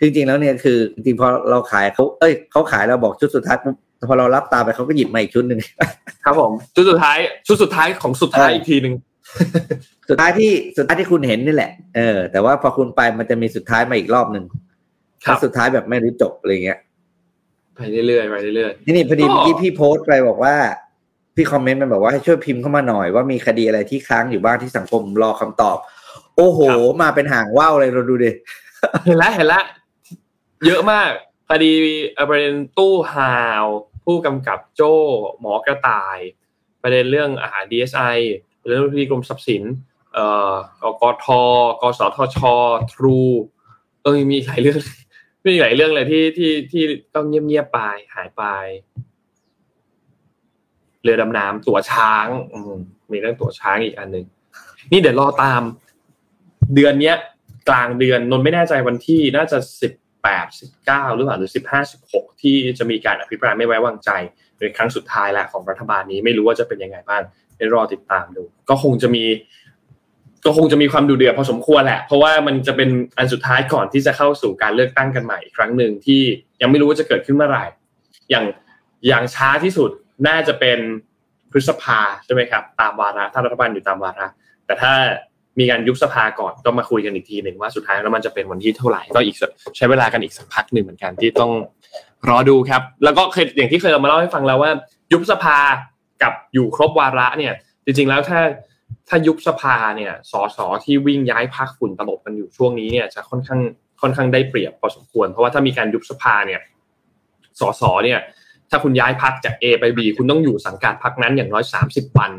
จริงๆแล้วเนี่ยคือจริงพอเราขายเขาเอ้ยเขาขายเราบอกชุดสุดท้ายปุ๊บพอเรารับตามไปเขาก็หยิบมาอีกชุดหนึ่งครับผมชุดสุดท้ายชุดสุดท้ายของสุดท้ายอีกทีหนึ่ง สุดท้ายที่สุดท้ายที่คุณเห็นนี่แหละ เออ แต่ว่าพอคุณไปมันจะมีสุดท้ายมาอีกรอบหนึ่งครับสุดท้ายแบบไม่รู้จบอะไรเงี้ย ไปเรื่อยๆไปเรื่อยนี่นี่พอดีก็เมื่อกี้พี่โพสต์ไปบอกว่า พี่คอมเมนต์มันบอกว่าให้ช่วยพิมพ์เข้ามาหน่อยว่ามีคดีอะไรที่ค้างอยู่บ้างที่สังคมรอคำตอบ โอ้โห มาเป็นห่างว่าวเลยเราดูดิๆเห็นแล้วเห็นแล้วเยอะมากคดีประเด็นตู้ฮาว ผู้กำกับโจ้หมอกระต่าย ประเด็นเรื่องอาหาร DSI เรื่องที่กรมทรัพย์สินเอ่อกกทกสทช ทรู เออมีหลายเรื่องมีหลายเรื่องเลยที่ที่ที่ต้องเงียบๆไปหายไป เรือดำน้ำตั๋วช้างมมีเรื่องตั๋วช้างอีกอันหนึ่งนี่เดี๋ยวรอตาม เดือนเนี้ย กลางเดือนนนท์ไม่แน่ใจวันที่น่าจะสิบแปดสิบเก้าหรือเปล่าหรือสิบห้าสิบหกที่จะมีการอภิปรายไม่ไว้วางใจเป็นครั้งสุดท้ายแล้วของรัฐบาลนี้ไม่รู้ว่าจะเป็นยังไงบ้าง เดี๋ยวรอติดตามดู ก็คงจะมี ก็คงจะมีความดุเดือดพอสมควรแหละ เพราะว่ามันจะเป็นอันสุดท้ายก่อนที่จะเข้าสู่การเลือกตั้งกันใหม่อีกครั้งหนึ่งที่ยังไม่รู้ว่าจะเกิดขึ้นเมื่อไหร่ อย่างอย่างช้าที่สุดน่าจะเป็นพฤษภาใช่ไหมครับ ตามวาระถ้ารัฐบาลอยู่ตามวาระแต่ถ้ามีการยุบสภาก่อนก็มาคุยกันอีกทีหนึ่งว่าสุดท้ายแล้วมันจะเป็นวันที่เท่าไหร่ก็อีกใช้เวลากันอีกสักพักหนึ่งเหมือนกันที่ต้องรอดูครับ แล้วก็เคยอย่างที่เคยเอามาเล่าให้ฟังแล้วว่า ยุบสภา กับอยู่ครบวาระเนี่ย จริง ๆ แล้วถ้าถ้ายุบสภาเนี่ยสสที่วิ่งย้ายพักฝุ่นตลบกันอยู่ช่วงนี้เนี่ยจะค่อนข้างค่อนข้างได้เปรียบพอสมควร เพราะว่าถ้ามีการยุบสภาเนี่ยสสเนี่ย ถ้าคุณย้ายพักจาก A ไป B คุณต้องอยู่สังกัดพักนั้นอย่างน้อย 30 วัน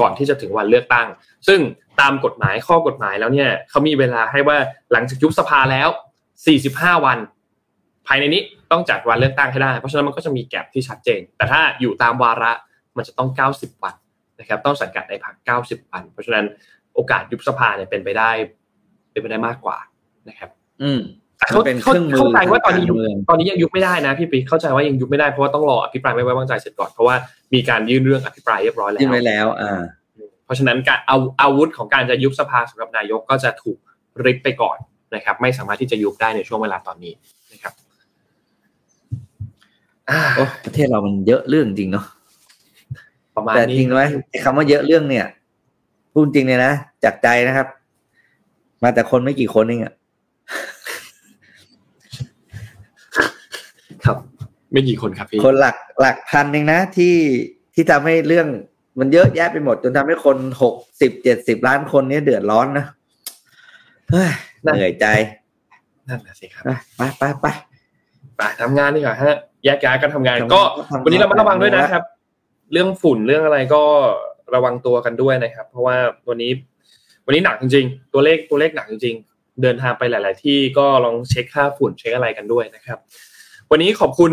ก่อนที่จะถึงวันเลือกตั้ง ซึ่งตามกฎหมายข้อกฎหมายแล้วเนี่ยเขามีเวลาให้ว่าหลังจากยุบสภาแล้ว 45 วัน ภายในนี้ต้องจัดวันเลือกตั้งให้ได้ เพราะฉะนั้นมันก็จะมีแกลบที่ชัดเจน แต่ถ้าอยู่ตามวาระ มันจะต้อง 90 วันนะครับต้องสังกัดในพัก90 วัน เพราะฉะนั้นโอกาสยุบสภาเนี่ยเป็นไปได้ เป็นไปได้มากกว่านะครับ อืมแต่เขามันเป็นเขาเครื่องมือเข้าใจว่าตอนนี้ยุบทางการเมืองตอนนี้ยังยุบไม่ได้นะพี่ปิ๊กเข้าใจว่ายังยุบไม่ได้เพราะว่าต้องรออภิปรายไม่ไว้วางใจเสร็จก่อนเพราะว่ามีการยื่นเรื่องอภิปรายเรียบร้อยแล้วยื่นไว้แล้วอ่าเพราะฉะนั้นการเอาอาวุธของการจะยุบสภาสำหรับนายกก็จะถูกริบไปก่อนนะครับ ไม่สามารถที่จะยุบได้ในช่วงเวลาตอนนี้นะครับอ่าโอ้ประเทศเรามันเยอะเรื่องจริงเนาะ ประมาณแต่นี้จริงไหมไอ้คำว่าเยอะเรื่องเนี่ยพูดจริงเลยนะจากใจนะครับ มาแต่คนไม่กี่คนเองอะครับ ไม่กี่คนครับพี่คนหลักหลักพันเองนะที่ที่ทำให้เรื่องมันเยอะแยะไปหมด จนทำให้คนหกสิบเจ็ดสิบล้านคนเนี้เดือดร้อนนะเฮ้ยเหนื่อยใจ นั่นแหละสิครับไปไปไปไปทำงานดีกว่าฮะแยกย้ายกันทำงานทำงานก็ทำงานวันนี้เรามาระวังด้วยนะครับ เรื่องฝุ่นเรื่องอะไรก็ระวังตัวกันด้วยนะครับ เพราะว่าวันนี้ วันนี้หนักจริงๆ ตัวเลขตัวเลขหนักจริงๆ เดินทางไปหลาย ๆ ที่ก็ลองเช็คค่าฝุ่นเช็คอะไรกันด้วยนะครับ วันนี้ขอบคุณ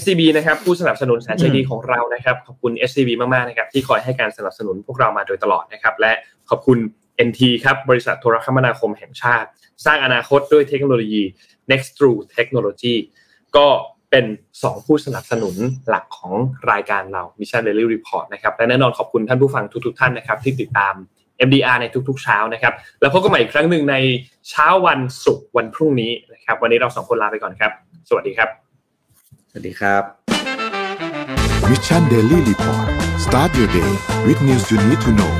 SCB นะครับผู้สนับสนุนแสนใจดีของเรานะครับ ขอบคุณ SCB มากๆนะครับที่คอยให้การสนับสนุนพวกเรามาโดยตลอดนะครับ และขอบคุณ NT ครับบริษัทโทรคมนาคมแห่งชาติ สร้างอนาคตด้วยเทคโนโลยี Next True Technology ก็ เป็น 2 ผู้สนับสนุนหลักของรายการเรา Mission Daily Report นะครับและแน่นอนขอบคุณท่านผู้ฟังทุกๆ ท่านนะครับที่ติดตาม MDR ในทุกๆ เช้านะครับ แล้วพบกันใหม่อีกครั้งหนึ่งในเช้าวันศุกร์วันพรุ่งนี้นะครับ วันนี้เราสองคนลาไปก่อนครับ สวัสดีครับ สวัสดีครับ Mission Daily Report start your day with news you need to know